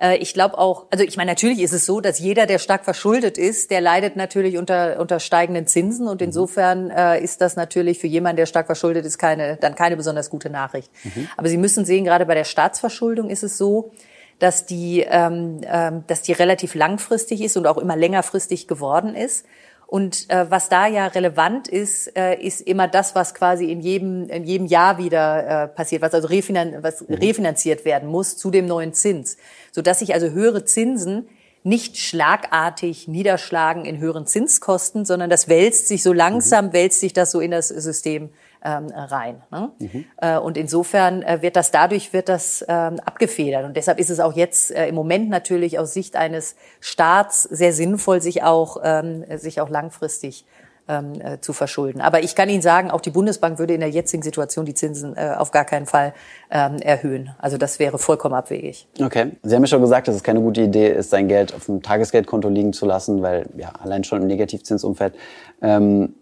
Äh, ich glaube auch, also ich meine, natürlich ist es so, dass jeder, der stark verschuldet ist, der leidet natürlich unter, unter steigenden Zinsen und mhm. insofern äh, ist das natürlich für jemanden, der stark verschuldet ist, keine, dann keine besonders gute Nachricht. Mhm. Aber Sie müssen sehen, gerade bei der Staatsverschuldung ist es so, dass die, ähm, ähm, dass die relativ langfristig ist und auch immer längerfristig geworden ist. Und äh, was da ja relevant ist, äh, ist immer das, was quasi in jedem, in jedem Jahr wieder äh, passiert, was also refinan was mhm. refinanziert werden muss zu dem neuen Zins, sodass sich also höhere Zinsen nicht schlagartig niederschlagen in höheren Zinskosten, sondern das wälzt sich so langsam, mhm. wälzt sich das so in das System ähm, rein. Ne? Mhm. Äh, und insofern äh, wird das dadurch wird das ähm, abgefedert. Und deshalb ist es auch jetzt äh, im Moment natürlich aus Sicht eines Staats sehr sinnvoll, sich auch ähm, sich auch langfristig ähm, äh, zu verschulden. Aber ich kann Ihnen sagen, auch die Bundesbank würde in der jetzigen Situation die Zinsen äh, auf gar keinen Fall ähm, erhöhen. Also das wäre vollkommen abwegig. Okay. Sie haben ja schon gesagt, dass es keine gute Idee ist, sein Geld auf dem Tagesgeldkonto liegen zu lassen, weil ja allein schon im Negativzinsumfeld ähm,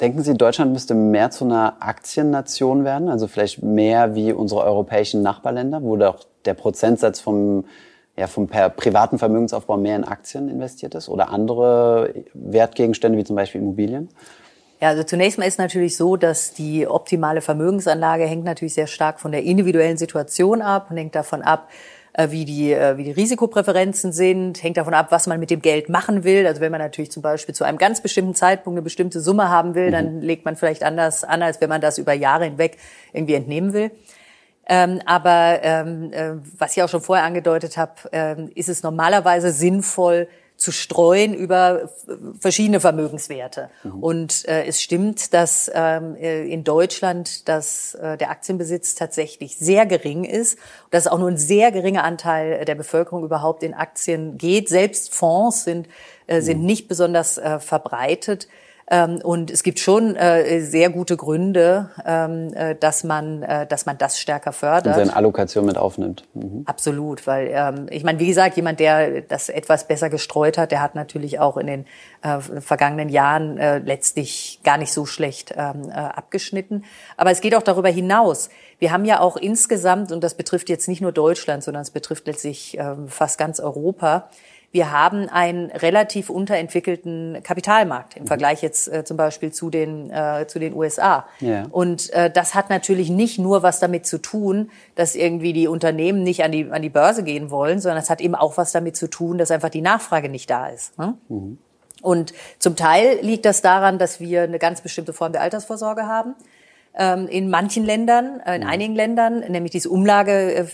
Denken Sie, Deutschland müsste mehr zu einer Aktiennation werden? Also vielleicht mehr wie unsere europäischen Nachbarländer, wo doch der Prozentsatz vom, ja, vom privaten Vermögensaufbau mehr in Aktien investiert ist oder andere Wertgegenstände wie zum Beispiel Immobilien? Ja, also zunächst mal ist natürlich so, dass die optimale Vermögensanlage hängt natürlich sehr stark von der individuellen Situation ab und hängt davon ab, wie die, äh, wie die Risikopräferenzen sind, hängt davon ab, was man mit dem Geld machen will. Also wenn man natürlich zum Beispiel zu einem ganz bestimmten Zeitpunkt eine bestimmte Summe haben will, mhm. dann legt man vielleicht anders an, als wenn man das über Jahre hinweg irgendwie entnehmen will. Ähm, aber ähm, äh, was ich auch schon vorher angedeutet habe, ähm, ist es normalerweise sinnvoll, zu streuen über verschiedene Vermögenswerte. Mhm. Und äh, es stimmt, dass ähm, äh, in Deutschland dass, äh, der Aktienbesitz tatsächlich sehr gering ist, dass auch nur ein sehr geringer Anteil der Bevölkerung überhaupt in Aktien geht. Selbst Fonds sind, äh, sind mhm. nicht besonders äh, verbreitet. Ähm, und es gibt schon äh, sehr gute Gründe, ähm, äh, dass man, äh, dass man das stärker fördert. Und seine Allokation mit aufnimmt. Mhm. Absolut, weil ähm, ich meine, wie gesagt, jemand, der das etwas besser gestreut hat, der hat natürlich auch in den vergangenen Jahren letztlich gar nicht so schlecht abgeschnitten. Aber es geht auch darüber hinaus. Wir haben ja auch insgesamt, und das betrifft jetzt nicht nur Deutschland, sondern es betrifft letztlich fast ganz Europa, wir haben einen relativ unterentwickelten Kapitalmarkt im mhm. Vergleich jetzt äh, zum Beispiel zu den, äh, zu den USA. Ja. Und äh, das hat natürlich nicht nur was damit zu tun, dass irgendwie die Unternehmen nicht an die, an die Börse gehen wollen, sondern es hat eben auch was damit zu tun, dass einfach die Nachfrage nicht da ist. Ne? Mhm. Und zum Teil liegt das daran, dass wir eine ganz bestimmte Form der Altersvorsorge haben in manchen Ländern, äh, in mhm. einigen Ländern, nämlich dieses Umlage, äh,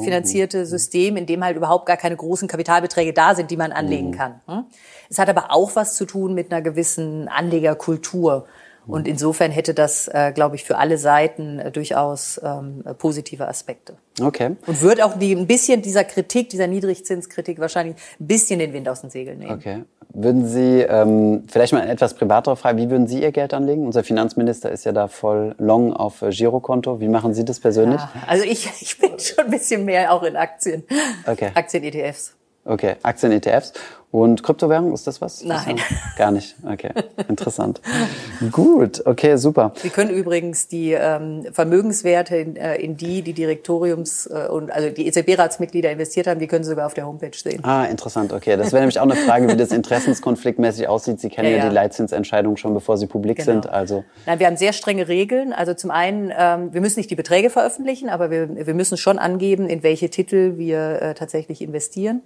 finanzierte mhm. System, in dem halt überhaupt gar keine großen Kapitalbeträge da sind, die man anlegen mhm. kann. Hm? Es hat aber auch was zu tun mit einer gewissen Anlegerkultur. Und insofern hätte das, äh, glaube ich, für alle Seiten äh, durchaus ähm, positive Aspekte. Okay. Und wird auch die, ein bisschen dieser Kritik, dieser Niedrigzinskritik wahrscheinlich ein bisschen den Wind aus den Segeln nehmen. Okay. Würden Sie, ähm, vielleicht mal eine etwas privatere Frage, wie würden Sie Ihr Geld anlegen? Unser Finanzminister ist ja da voll long auf äh, Girokonto. Wie machen Sie das persönlich? Ja, also ich, ich bin schon ein bisschen mehr auch in Aktien. Okay. Aktien-ETFs. Okay, Aktien-ETFs. Und Kryptowährung, ist das was? Nein. Gar nicht. Okay, interessant. Gut, okay, super. Sie können übrigens die ähm, Vermögenswerte, in, äh, in die die Direktoriums- äh, und also die EZB-Ratsmitglieder investiert haben, die können Sie sogar auf der Homepage sehen. Ah, interessant, okay. Das wäre nämlich auch eine Frage, wie das interessenskonfliktmäßig aussieht. Sie kennen ja, ja. ja die Leitzinsentscheidung schon, bevor sie publik genau. sind. Also Nein, wir haben sehr strenge Regeln. Also zum einen, ähm, wir müssen nicht die Beträge veröffentlichen, aber wir, wir müssen schon angeben, in welche Titel wir äh, tatsächlich investieren.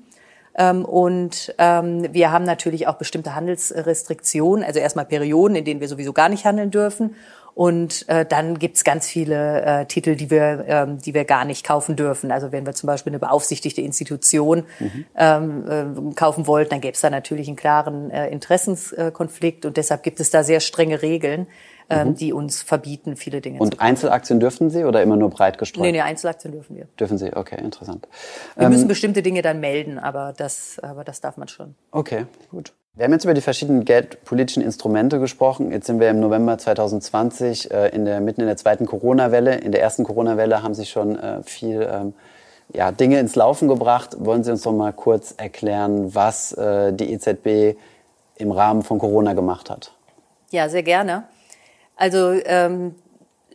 Ähm, und ähm, wir haben natürlich auch bestimmte Handelsrestriktionen, also erstmal Perioden, in denen wir sowieso gar nicht handeln dürfen. Und äh, dann gibt's ganz viele äh, Titel, die wir, ähm, die wir gar nicht kaufen dürfen. Also wenn wir zum Beispiel eine beaufsichtigte Institution mhm. ähm, äh, kaufen wollten, dann gäbe es da natürlich einen klaren äh, Interessenskonflikt und deshalb gibt es da sehr strenge Regeln ähm, mhm. die uns verbieten, viele Dinge Und zu Einzelaktien dürfen Sie oder immer nur breit gestreut? Nee, nee, Einzelaktien dürfen wir. Dürfen Sie, okay, interessant. Wir ähm, müssen bestimmte Dinge dann melden, aber das, aber das darf man schon. Okay, gut. Wir haben jetzt über die verschiedenen geldpolitischen Instrumente gesprochen. Jetzt sind wir im November 2020 äh, in der, mitten in der zweiten Corona-Welle. In der ersten Corona-Welle haben Sie schon äh, viel ähm, ja, Dinge ins Laufen gebracht. Wollen Sie uns doch mal kurz erklären, was äh, die EZB im Rahmen von Corona gemacht hat? Ja, sehr gerne. Also ähm,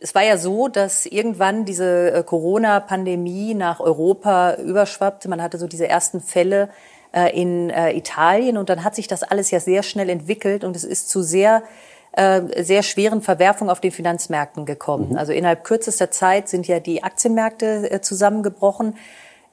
es war ja so, dass irgendwann diese äh, Corona-Pandemie nach Europa überschwappte. Man hatte so diese ersten Fälle äh, in äh, Italien und dann hat sich das alles ja sehr schnell entwickelt und es ist zu sehr äh, sehr schweren Verwerfungen auf den Finanzmärkten gekommen. Mhm. Also innerhalb kürzester Zeit sind ja die Aktienmärkte äh, zusammengebrochen.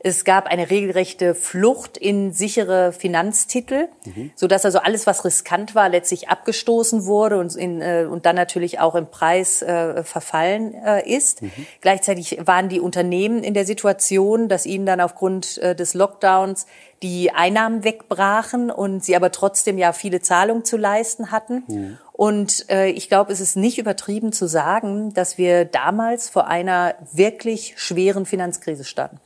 Es gab eine regelrechte Flucht in sichere Finanztitel, mhm. so dass also alles, was riskant war, letztlich abgestoßen wurde und, in, äh, und dann natürlich auch im Preis äh, verfallen äh, ist. Mhm. Gleichzeitig waren die Unternehmen in der Situation, dass ihnen dann aufgrund äh, des Lockdowns die Einnahmen wegbrachen und sie aber trotzdem ja viele Zahlungen zu leisten hatten. Mhm. Und äh, ich glaube, es ist nicht übertrieben zu sagen, dass wir damals vor einer wirklich schweren Finanzkrise standen.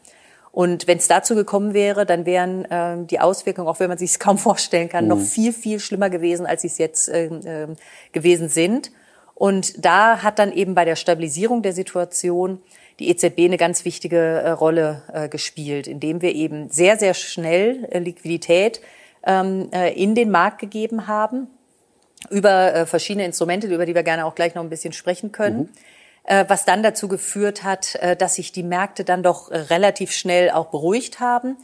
Und wenn es dazu gekommen wäre, dann wären äh, die Auswirkungen, auch wenn man sich es kaum vorstellen kann, mhm. noch viel, viel schlimmer gewesen, als sie es jetzt äh, äh, gewesen sind. Und da hat dann eben bei der Stabilisierung der Situation die EZB eine ganz wichtige äh, Rolle äh, gespielt, indem wir eben sehr, sehr schnell äh, Liquidität ähm, äh, in den Markt gegeben haben über äh, verschiedene Instrumente, über die wir gerne auch gleich noch ein bisschen sprechen können. Mhm. Äh, was dann dazu geführt hat, äh, dass sich die Märkte dann doch relativ schnell auch beruhigt haben.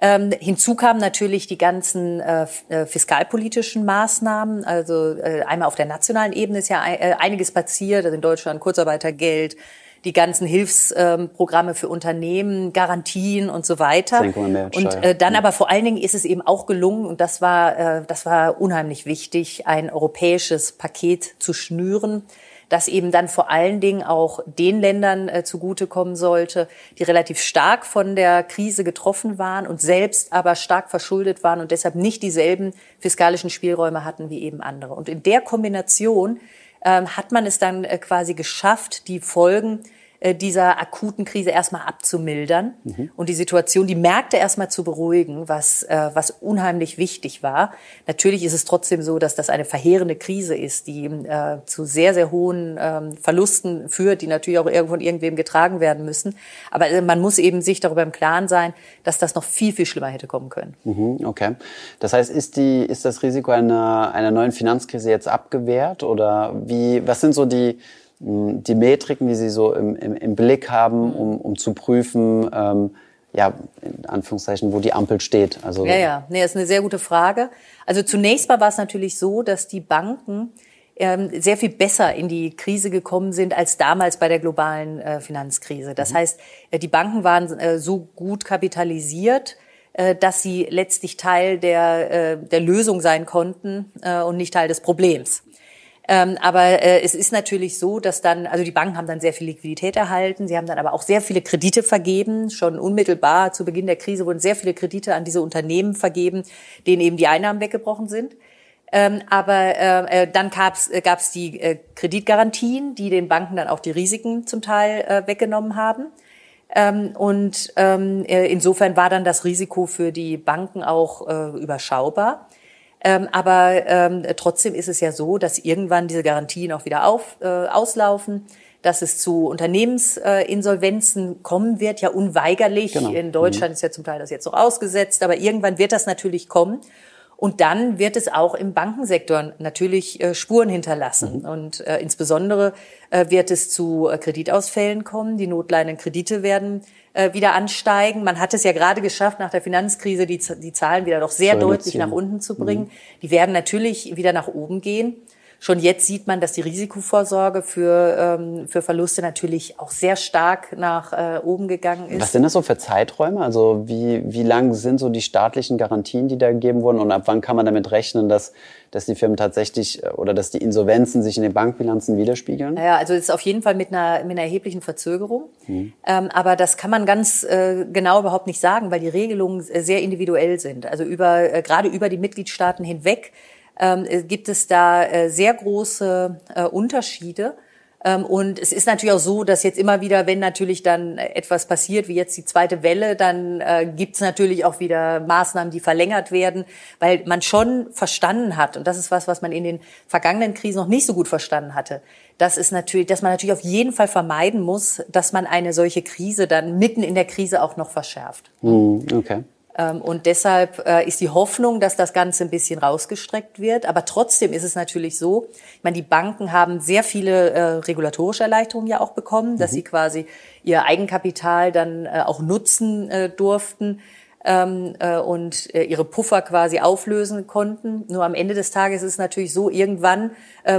Ähm, hinzu kamen natürlich die ganzen äh, äh, fiskalpolitischen Maßnahmen. Also äh, einmal auf der nationalen Ebene ist ja äh, einiges passiert. Also in Deutschland Kurzarbeitergeld, die ganzen Hilfsprogramme ähm, für Unternehmen, Garantien und so weiter. Und äh, dann aber vor allen Dingen ist es eben auch gelungen, und das war, äh, das war unheimlich wichtig, ein europäisches Paket zu schnüren das eben dann vor allen Dingen auch den Ländern äh, zugutekommen sollte, die relativ stark von der Krise getroffen waren und selbst aber stark verschuldet waren und deshalb nicht dieselben fiskalischen Spielräume hatten wie eben andere. Und in der Kombination ähm, hat man es dann äh, quasi geschafft, die Folgen dieser akuten Krise erstmal abzumildern mhm. und die Situation, die Märkte erstmal zu beruhigen, was, äh, was unheimlich wichtig war. Natürlich ist es trotzdem so, dass das eine verheerende Krise ist, die äh, zu sehr, sehr hohen ähm, Verlusten führt, die natürlich auch irgendwo von irgendwem getragen werden müssen. Aber äh, man muss eben sich darüber im Klaren sein, dass das noch viel, viel schlimmer hätte kommen können. Mhm, okay. Das heißt, ist, die, ist das Risiko einer, einer neuen Finanzkrise jetzt abgewehrt oder wie, was sind so die, die Metriken, die Sie so im, im, im Blick haben, um, um zu prüfen, ähm, ja, in Anführungszeichen, wo die Ampel steht. Also ja, ja, nee, das ist eine sehr gute Frage. Also zunächst mal war es natürlich so, dass die Banken ähm, sehr viel besser in die Krise gekommen sind als damals bei der globalen äh, Finanzkrise. Das mhm. heißt, äh, die Banken waren äh, so gut kapitalisiert, äh, dass sie letztlich Teil der, der Lösung sein konnten und nicht Teil des Problems. Ähm, aber äh, es ist natürlich so, dass dann, also die Banken haben dann sehr viel Liquidität erhalten. Sie haben dann aber auch sehr viele Kredite vergeben. Schon unmittelbar zu Beginn der Krise wurden sehr viele Kredite an diese Unternehmen vergeben, denen eben die Einnahmen weggebrochen sind. Ähm, aber äh, äh dann gab's äh, gab's die äh, Kreditgarantien, die den Banken dann auch die Risiken zum Teil äh, weggenommen haben. Ähm, und ähm, äh, insofern war dann das Risiko für die Banken auch äh, überschaubar. Ähm, aber ähm, trotzdem ist es ja so, dass irgendwann diese Garantien auch wieder auf, äh, auslaufen dass es zu Unternehmensinsolvenzen äh, kommen wird, ja unweigerlich. Genau. In Deutschland mhm. ist ja zum Teil das jetzt noch ausgesetzt, aber irgendwann wird das natürlich kommen. Und dann wird es auch im Bankensektor natürlich äh, Spuren hinterlassen. Mhm. Und äh, insbesondere äh, wird es zu äh, Kreditausfällen kommen. Die notleidenden Kredite werden äh, wieder ansteigen. Man hat es ja gerade geschafft, nach der Finanzkrise die, die Zahlen wieder doch sehr deutlich nach unten zu bringen. Mhm. Die werden natürlich wieder nach oben gehen. Schon jetzt sieht man, dass die Risikovorsorge für, ähm, für Verluste natürlich auch sehr stark nach äh, oben gegangen ist. Was sind das so für Zeiträume? Also wie, wie lang sind so die staatlichen Garantien, die da gegeben wurden? Und ab wann kann man damit rechnen, dass, dass die Firmen tatsächlich äh, oder dass die Insolvenzen sich in den Bankbilanzen widerspiegeln? Ja, also es ist auf jeden Fall mit einer, mit einer erheblichen Verzögerung. Hm. Ähm, aber das kann man ganz äh, genau überhaupt nicht sagen, weil die Regelungen sehr individuell sind. Also über, äh, gerade über die Mitgliedstaaten hinweg gibt es da äh, sehr große äh, Unterschiede. Ähm, und es ist natürlich auch so, dass jetzt immer wieder, wenn natürlich dann etwas passiert, wie jetzt die zweite Welle, dann äh, gibt es natürlich auch wieder Maßnahmen, die verlängert werden, weil man schon verstanden hat, und das ist was, was man in den vergangenen Krisen noch nicht so gut verstanden hatte, das ist natürlich, dass man natürlich auf jeden Fall vermeiden muss, dass man eine solche Krise dann mitten in der Krise auch noch verschärft. Hm, okay. Ähm, und deshalb äh, ist die Hoffnung, dass das Ganze ein bisschen rausgestreckt wird. Aber trotzdem ist es natürlich so, ich meine, die Banken haben sehr viele äh, regulatorische Erleichterungen ja auch bekommen, dass mhm. sie quasi ihr Eigenkapital dann äh, auch nutzen durften ähm, äh, und ihre Puffer quasi auflösen konnten. Nur am Ende des Tages ist es natürlich so, irgendwann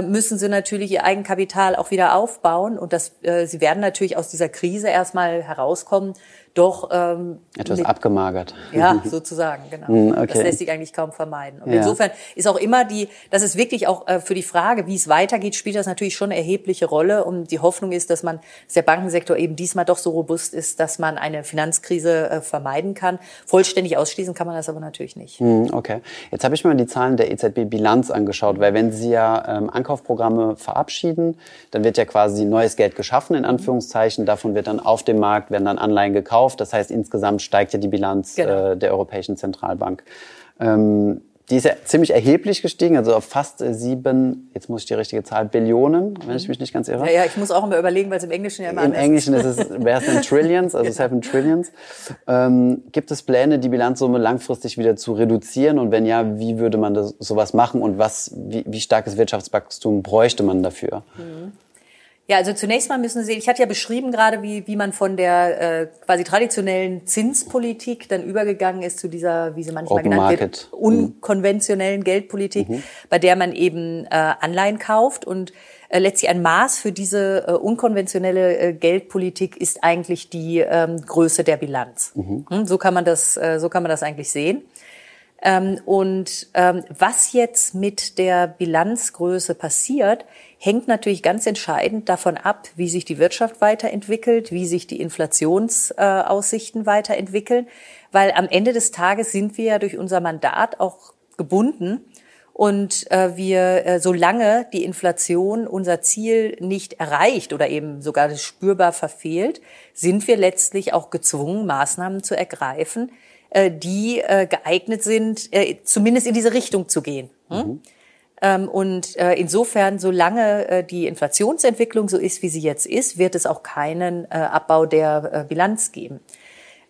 müssen sie natürlich ihr Eigenkapital auch wieder aufbauen und das, sie werden natürlich aus dieser Krise erstmal herauskommen doch ähm, etwas mit, abgemagert. Ja, sozusagen, genau. Hm, okay. Das lässt sich eigentlich kaum vermeiden. Und ja. insofern ist auch immer die, das ist wirklich auch äh, für die Frage, wie es weitergeht, spielt das natürlich schon eine erhebliche Rolle. Und die Hoffnung ist, dass man, dass der Bankensektor eben diesmal doch so robust ist, dass man eine Finanzkrise äh, vermeiden kann. Vollständig ausschließen kann man das aber natürlich nicht. Hm, okay. Jetzt habe ich mir die Zahlen der EZB-Bilanz angeschaut, weil wenn Sie ja ähm, Ankaufprogramme verabschieden, dann wird ja quasi neues Geld geschaffen, in Anführungszeichen. Davon wird dann auf dem Markt, werden dann Anleihen gekauft gekauft. Das heißt, insgesamt steigt ja die Bilanz genau. äh, der Europäischen Zentralbank. Ähm, die ist ja ziemlich erheblich gestiegen, also auf fast äh, sieben, jetzt muss ich die richtige Zahl, Billionen, wenn ich mich nicht ganz irre. Ja, ja ich muss auch immer überlegen, weil es im Englischen ja immer Im Englischen ist es, wäre es dann Trillions, also genau. Seven Trillions. Ähm, gibt es Pläne, die Bilanzsumme langfristig wieder zu reduzieren? Und wenn ja, wie würde man das, sowas machen? Und was, wie, wie starkes Wirtschaftswachstum bräuchte man dafür? Mhm. Ja, also zunächst mal müssen Sie sehen, ich hatte ja beschrieben gerade, wie, wie man von der äh, quasi traditionellen Zinspolitik dann übergegangen ist zu dieser, wie sie manchmal Open genannt Market. wird, unkonventionellen Geldpolitik, mhm. bei der man eben äh, Anleihen kauft und äh, letztlich ein Maß für diese äh, unkonventionelle äh, Geldpolitik ist eigentlich die ähm, Größe der Bilanz. Mhm. Hm, so kann man das, äh, so kann man das eigentlich sehen. Ähm, und ähm, was jetzt mit der Bilanzgröße passiert, hängt natürlich ganz entscheidend davon ab, wie sich die Wirtschaft weiterentwickelt, wie sich die Inflationsaussichten weiterentwickeln, weil am Ende des Tages sind wir ja durch unser Mandat auch gebunden. Und äh, wir, äh, solange die Inflation unser Ziel nicht erreicht oder eben sogar spürbar verfehlt, sind wir letztlich auch gezwungen, Maßnahmen zu ergreifen, äh, die äh, geeignet sind, äh, zumindest in diese Richtung zu gehen. Hm? Mhm. Ähm, und äh, insofern, solange äh, die Inflationsentwicklung so ist, wie sie jetzt ist, wird es auch keinen äh, Abbau der äh, Bilanz geben.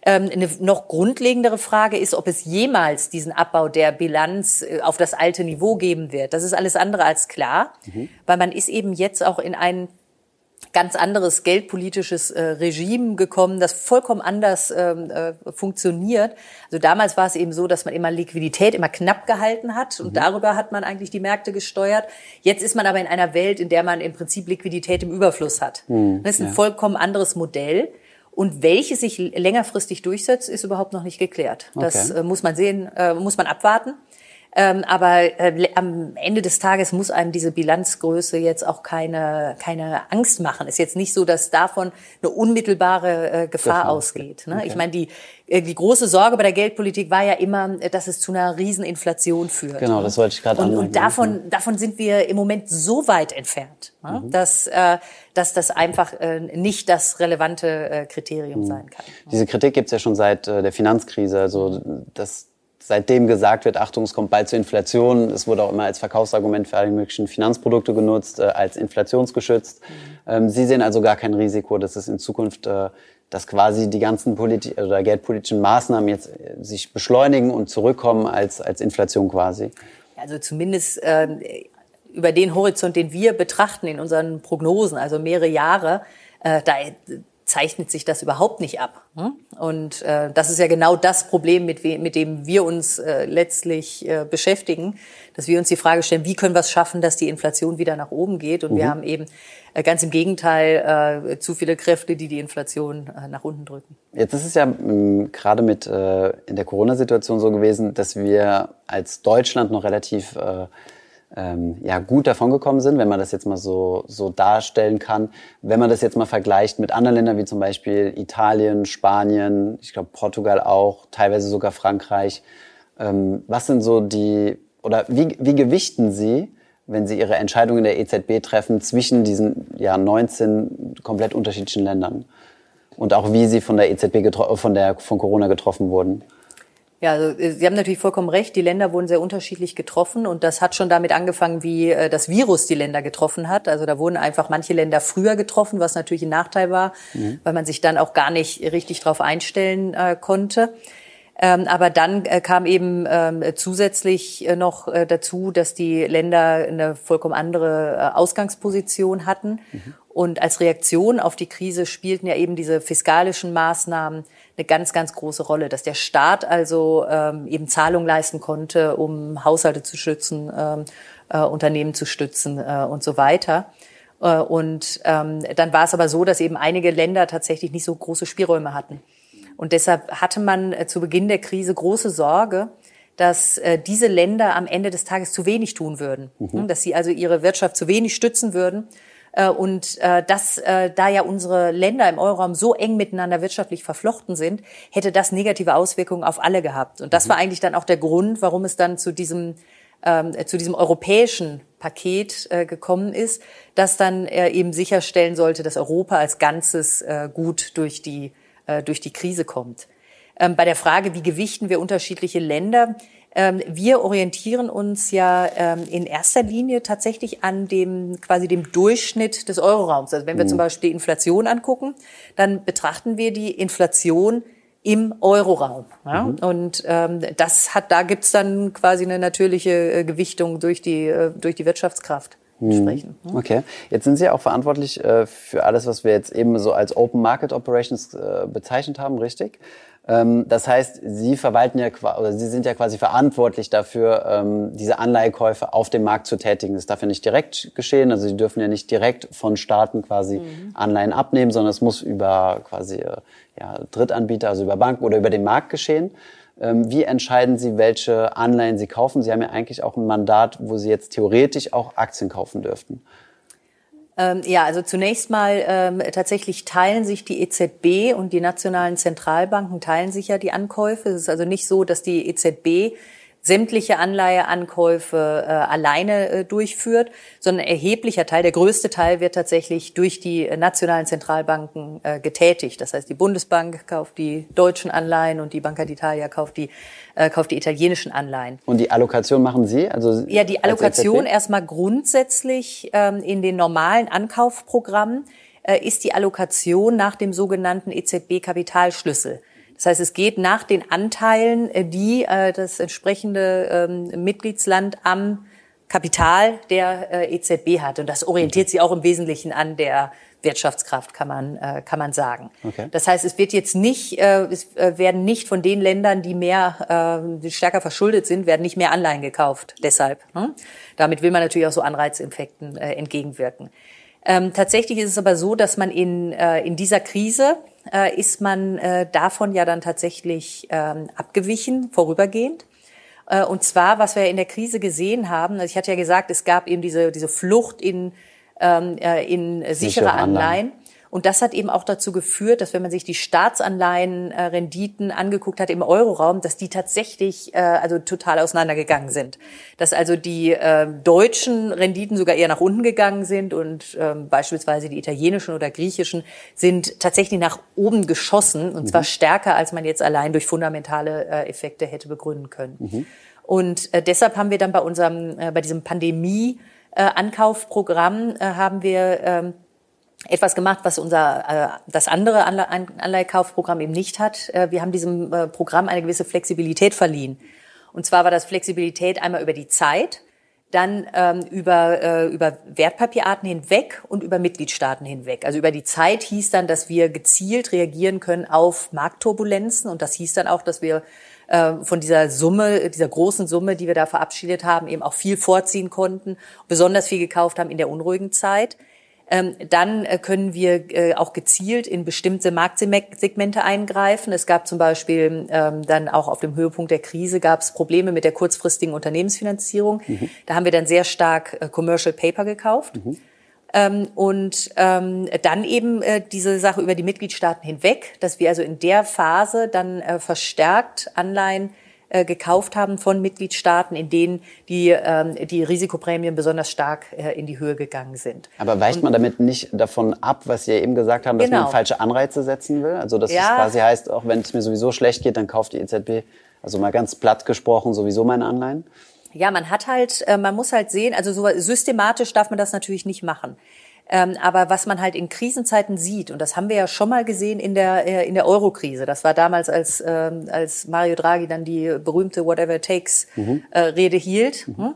Ähm, eine noch grundlegendere Frage ist, ob es jemals diesen Abbau der Bilanz äh, auf das alte Niveau geben wird. Das ist alles andere als klar, mhm. weil man ist eben jetzt auch in einen ganz anderes geldpolitisches äh, Regime gekommen, das vollkommen anders ähm, äh, funktioniert. Also damals war es eben so, dass man immer Liquidität immer knapp gehalten hat und mhm. darüber hat man eigentlich die Märkte gesteuert. Jetzt ist man aber in einer Welt, in der man im Prinzip Liquidität im Überfluss hat. Mhm. Das ist ein ja. vollkommen anderes Modell. Und welche sich längerfristig durchsetzt, ist überhaupt noch nicht geklärt. Okay. Das äh, muss man sehen, äh, muss man abwarten. Ähm, aber äh, am Ende des Tages muss einem diese Bilanzgröße jetzt auch keine, keine Angst machen. Ist jetzt nicht so, dass davon eine unmittelbare äh, Gefahr das ausgeht. Ne? Okay. Ich meine, die, äh, die große Sorge bei der Geldpolitik war ja immer, dass es zu einer Rieseninflation führt. Genau, das wollte ich gerade Und, und davon, davon sind wir im Moment so weit entfernt, ne? mhm. dass, äh, dass das einfach äh, nicht das relevante äh, Kriterium mhm. sein kann. Diese Kritik gibt es ja schon seit äh, der Finanzkrise. Also das seitdem gesagt wird, Achtung, es kommt bald zur Inflation. Es wurde auch immer als Verkaufsargument für alle möglichen Finanzprodukte genutzt, äh, als inflationsgeschützt. Mhm. Ähm, Sie sehen also gar kein Risiko, dass es in Zukunft, äh, dass quasi die ganzen Politi oder geldpolitischen Maßnahmen jetzt äh, sich beschleunigen und zurückkommen als, als Inflation quasi. Also zumindest äh, über den Horizont, den wir betrachten in unseren Prognosen, also mehrere Jahre, äh, da zeichnet sich das überhaupt nicht ab. Hm? Und äh, das ist ja genau das Problem, mit, mit dem wir uns äh, letztlich äh, beschäftigen, dass wir uns die Frage stellen, wie können wir es schaffen, dass die Inflation wieder nach oben geht. Und mhm. wir haben eben äh, ganz im Gegenteil äh, zu viele Kräfte, die die Inflation äh, nach unten drücken. Jetzt ist es ja mh, gerade mit äh, in der Corona-Situation so gewesen, dass wir als Deutschland noch relativ äh, ähm, ja, gut davongekommen sind, wenn man das jetzt mal so, so darstellen kann. Wenn man das jetzt mal vergleicht mit anderen Ländern wie zum Beispiel Italien, Spanien, ich glaube Portugal auch, teilweise sogar Frankreich. Ähm, was sind so die, oder wie, wie gewichten Sie, wenn Sie Ihre Entscheidung in der EZB treffen, zwischen diesen ja, 19 komplett unterschiedlichen Ländern? Und auch wie Sie von der EZB, von, der, von Corona getroffen wurden? Ja, also äh, Sie haben natürlich vollkommen recht. Die Länder wurden sehr unterschiedlich getroffen und das hat schon damit angefangen, wie äh, das Virus die Länder getroffen hat. Also da wurden einfach manche Länder früher getroffen, was natürlich ein Nachteil war, mhm. weil man sich dann auch gar nicht richtig darauf einstellen äh, konnte. Ähm, aber dann äh, kam eben ähm, zusätzlich äh, noch äh, dazu, dass die Länder eine vollkommen andere äh, Ausgangsposition hatten. Mhm. Und als Reaktion auf die Krise spielten ja eben diese fiskalischen Maßnahmen eine ganz, ganz große Rolle, dass der Staat also ähm, eben Zahlungen leisten konnte, um Haushalte zu schützen, ähm, äh, Unternehmen zu stützen äh, und so weiter. Äh, und ähm, dann war es aber so, dass eben einige Länder tatsächlich nicht so große Spielräume hatten. Und deshalb hatte man äh, zu Beginn der Krise große Sorge, dass äh, diese Länder am Ende des Tages zu wenig tun würden, mhm. dass sie also ihre Wirtschaft zu wenig stützen würden. Äh, und äh, dass äh, da ja unsere Länder im Euroraum so eng miteinander wirtschaftlich verflochten sind, hätte das negative Auswirkungen auf alle gehabt. Und das mhm. war eigentlich dann auch der Grund, warum es dann zu diesem ähm, zu diesem europäischen Paket äh, gekommen ist, das dann äh, eben sicherstellen sollte, dass Europa als Ganzes äh, gut durch die äh, durch die Krise kommt. Ähm, bei der Frage, wie gewichten wir unterschiedliche Länder, ähm, wir orientieren uns ja ähm, in erster Linie tatsächlich an dem quasi dem Durchschnitt des Euroraums. Also wenn wir mhm. zum Beispiel die Inflation angucken, dann betrachten wir die Inflation im Euroraum. Ja? Mhm. Und ähm, das hat, da gibt's dann quasi eine natürliche äh, Gewichtung durch die, äh, durch die Wirtschaftskraft. Mhm. Sprechen. Okay, jetzt sind Sie auch verantwortlich äh, für alles, was wir jetzt eben so als Open Market Operations äh, bezeichnet haben, richtig? Ähm, das heißt, Sie verwalten ja oder Sie sind ja quasi verantwortlich dafür, ähm, diese Anleihekäufe auf dem Markt zu tätigen. Das darf ja nicht direkt geschehen, also Sie dürfen ja nicht direkt von Staaten quasi mhm. Anleihen abnehmen, sondern es muss über quasi äh, ja, Drittanbieter, also über Banken oder über den Markt geschehen. Ähm, wie entscheiden Sie, welche Anleihen Sie kaufen? Sie haben ja eigentlich auch ein Mandat, wo Sie jetzt theoretisch auch Aktien kaufen dürften. Ähm, ja, also zunächst mal ähm, tatsächlich teilen sich die EZB und die nationalen Zentralbanken teilen sich ja die Ankäufe. Es ist also nicht so, dass die EZB sämtliche Anleiheankäufe äh, alleine äh, durchführt, sondern ein erheblicher Teil, der größte Teil wird tatsächlich durch die nationalen Zentralbanken äh, getätigt. Das heißt, die Bundesbank kauft die deutschen Anleihen und die Banca d'Italia kauft die äh, kauft die italienischen Anleihen. Und die Allokation machen Sie? Also ja, die Allokation erstmal grundsätzlich ähm, in den normalen Ankaufprogrammen äh, ist die Allokation nach dem sogenannten EZB-Kapitalschlüssel. Das heißt, es geht nach den Anteilen, äh, die äh, das entsprechende ähm, Mitgliedsland am Kapital der äh, EZB hat. Und das orientiert sie auch im Wesentlichen an der Wirtschaftskraft, kann man, äh, kann man sagen. Okay. Das heißt, es wird jetzt nicht, äh, es werden nicht von den Ländern, die mehr, äh, die stärker verschuldet sind, werden nicht mehr Anleihen gekauft. Deshalb. Ne? Damit will man natürlich auch so Anreizinfekten äh, entgegenwirken. Ähm, tatsächlich ist es aber so, dass man in, äh, in dieser Krise äh, ist man äh, davon ja dann tatsächlich ähm, abgewichen, vorübergehend. Äh, und zwar, was wir in der Krise gesehen haben, also ich hatte ja gesagt, es gab eben diese, diese Flucht in, ähm, äh, in sichere Anleihen. Anleihen. Und das hat eben auch dazu geführt, dass wenn man sich die Staatsanleihenrenditen angeguckt hat im Euroraum, dass die tatsächlich äh, also total auseinandergegangen sind. Dass also die äh, deutschen Renditen sogar eher nach unten gegangen sind und äh, beispielsweise die italienischen oder griechischen sind tatsächlich nach oben geschossen und mhm. zwar stärker, als man jetzt allein durch fundamentale äh, Effekte hätte begründen können. Mhm. Und äh, deshalb haben wir dann bei unserem, äh, bei diesem Pandemie äh, Ankaufprogramm äh, haben wir ähm, etwas gemacht, was unser äh, das andere Anleihekaufprogramm eben nicht hat. Äh, wir haben diesem äh, Programm eine gewisse Flexibilität verliehen. Und zwar war das Flexibilität einmal über die Zeit, dann ähm, über, äh, über Wertpapierarten hinweg und über Mitgliedstaaten hinweg. Also über die Zeit hieß dann, dass wir gezielt reagieren können auf Marktturbulenzen und das hieß dann auch, dass wir äh, von dieser Summe, dieser großen Summe, die wir da verabschiedet haben, eben auch viel vorziehen konnten, besonders viel gekauft haben in der unruhigen Zeit. Ähm, dann äh, können wir äh, auch gezielt in bestimmte Marktsegmente eingreifen. Es gab zum Beispiel ähm, dann auch auf dem Höhepunkt der Krise gab es Probleme mit der kurzfristigen Unternehmensfinanzierung. Mhm. Da haben wir dann sehr stark äh, Commercial Paper gekauft. Mhm. Ähm, und ähm, dann eben äh, diese Sache über die Mitgliedstaaten hinweg, dass wir also in der Phase dann äh, verstärkt Anleihen äh, gekauft haben von Mitgliedstaaten, in denen die, ähm, die Risikoprämien besonders stark äh, in die Höhe gegangen sind. Aber weicht man damit nicht davon ab, was Sie eben gesagt haben, dass genau. man falsche Anreize setzen will? Also dass ja. es quasi heißt, auch wenn es mir sowieso schlecht geht, dann kauft die EZB, also mal ganz platt gesprochen, sowieso meine Anleihen? Ja, man hat halt, äh, man muss halt sehen, also so systematisch darf man das natürlich nicht machen. Ähm, aber was man halt in Krisenzeiten sieht, und das haben wir ja schon mal gesehen in der, äh, in der Euro-Krise, das war damals, als, ähm, als Mario Draghi dann die berühmte Whatever it takes mhm. äh, Rede hielt, mhm. Hm,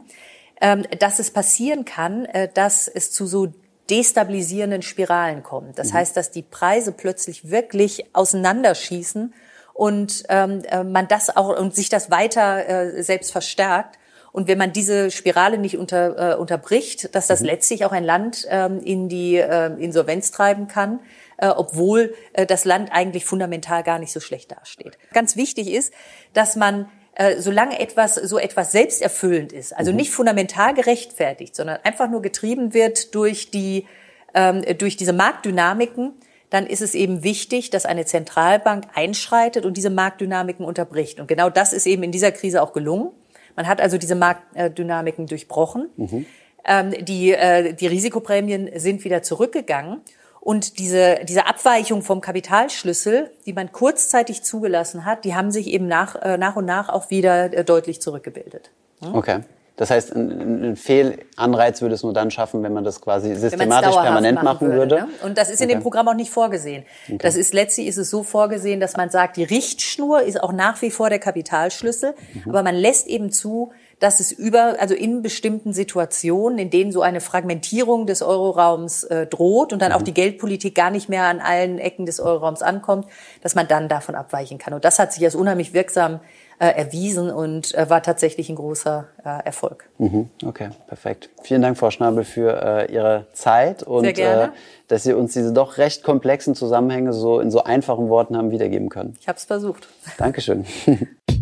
ähm, dass es passieren kann, äh, dass es zu so destabilisierenden Spiralen kommt. Das mhm. heißt, dass die Preise plötzlich wirklich auseinanderschießen und ähm, äh, man das auch und sich das weiter äh, selbst verstärkt. Und wenn man diese Spirale nicht unter, äh, unterbricht, dass das mhm. letztlich auch ein Land ähm, in die äh, Insolvenz treiben kann, äh, obwohl äh, das Land eigentlich fundamental gar nicht so schlecht dasteht. Ganz wichtig ist, dass man äh, solange etwas so etwas selbsterfüllend ist, also mhm. nicht fundamental gerechtfertigt, sondern einfach nur getrieben wird durch die ähm, durch diese Marktdynamiken, dann ist es eben wichtig, dass eine Zentralbank einschreitet und diese Marktdynamiken unterbricht. Und genau das ist eben in dieser Krise auch gelungen. Man hat also diese Marktdynamiken durchbrochen. Mhm. Ähm, die, äh, die Risikoprämien sind wieder zurückgegangen. Und diese, diese Abweichung vom Kapitalschlüssel, die man kurzzeitig zugelassen hat, die haben sich eben nach, äh, nach und nach auch wieder äh, deutlich zurückgebildet. Hm? Okay. Das heißt, ein, Fehlanreiz würde es nur dann schaffen, wenn man das quasi systematisch permanent machen, machen würde. Ne? Und das ist in okay. dem Programm auch nicht vorgesehen. Okay. Das ist letztlich ist es so vorgesehen, dass man sagt, die Richtschnur ist auch nach wie vor der Kapitalschlüssel, mhm. aber man lässt eben zu, dass es über, also in bestimmten Situationen, in denen so eine Fragmentierung des Euroraums äh, droht und dann mhm. auch die Geldpolitik gar nicht mehr an allen Ecken des Euroraums ankommt, dass man dann davon abweichen kann. Und das hat sich als unheimlich wirksam äh, erwiesen und äh, war tatsächlich ein großer äh, Erfolg. Mhm. Okay, perfekt. Vielen Dank, Frau Schnabel, für äh, Ihre Zeit und äh, dass Sie uns diese doch recht komplexen Zusammenhänge so in so einfachen Worten haben wiedergeben können. Ich habe es versucht. Dankeschön.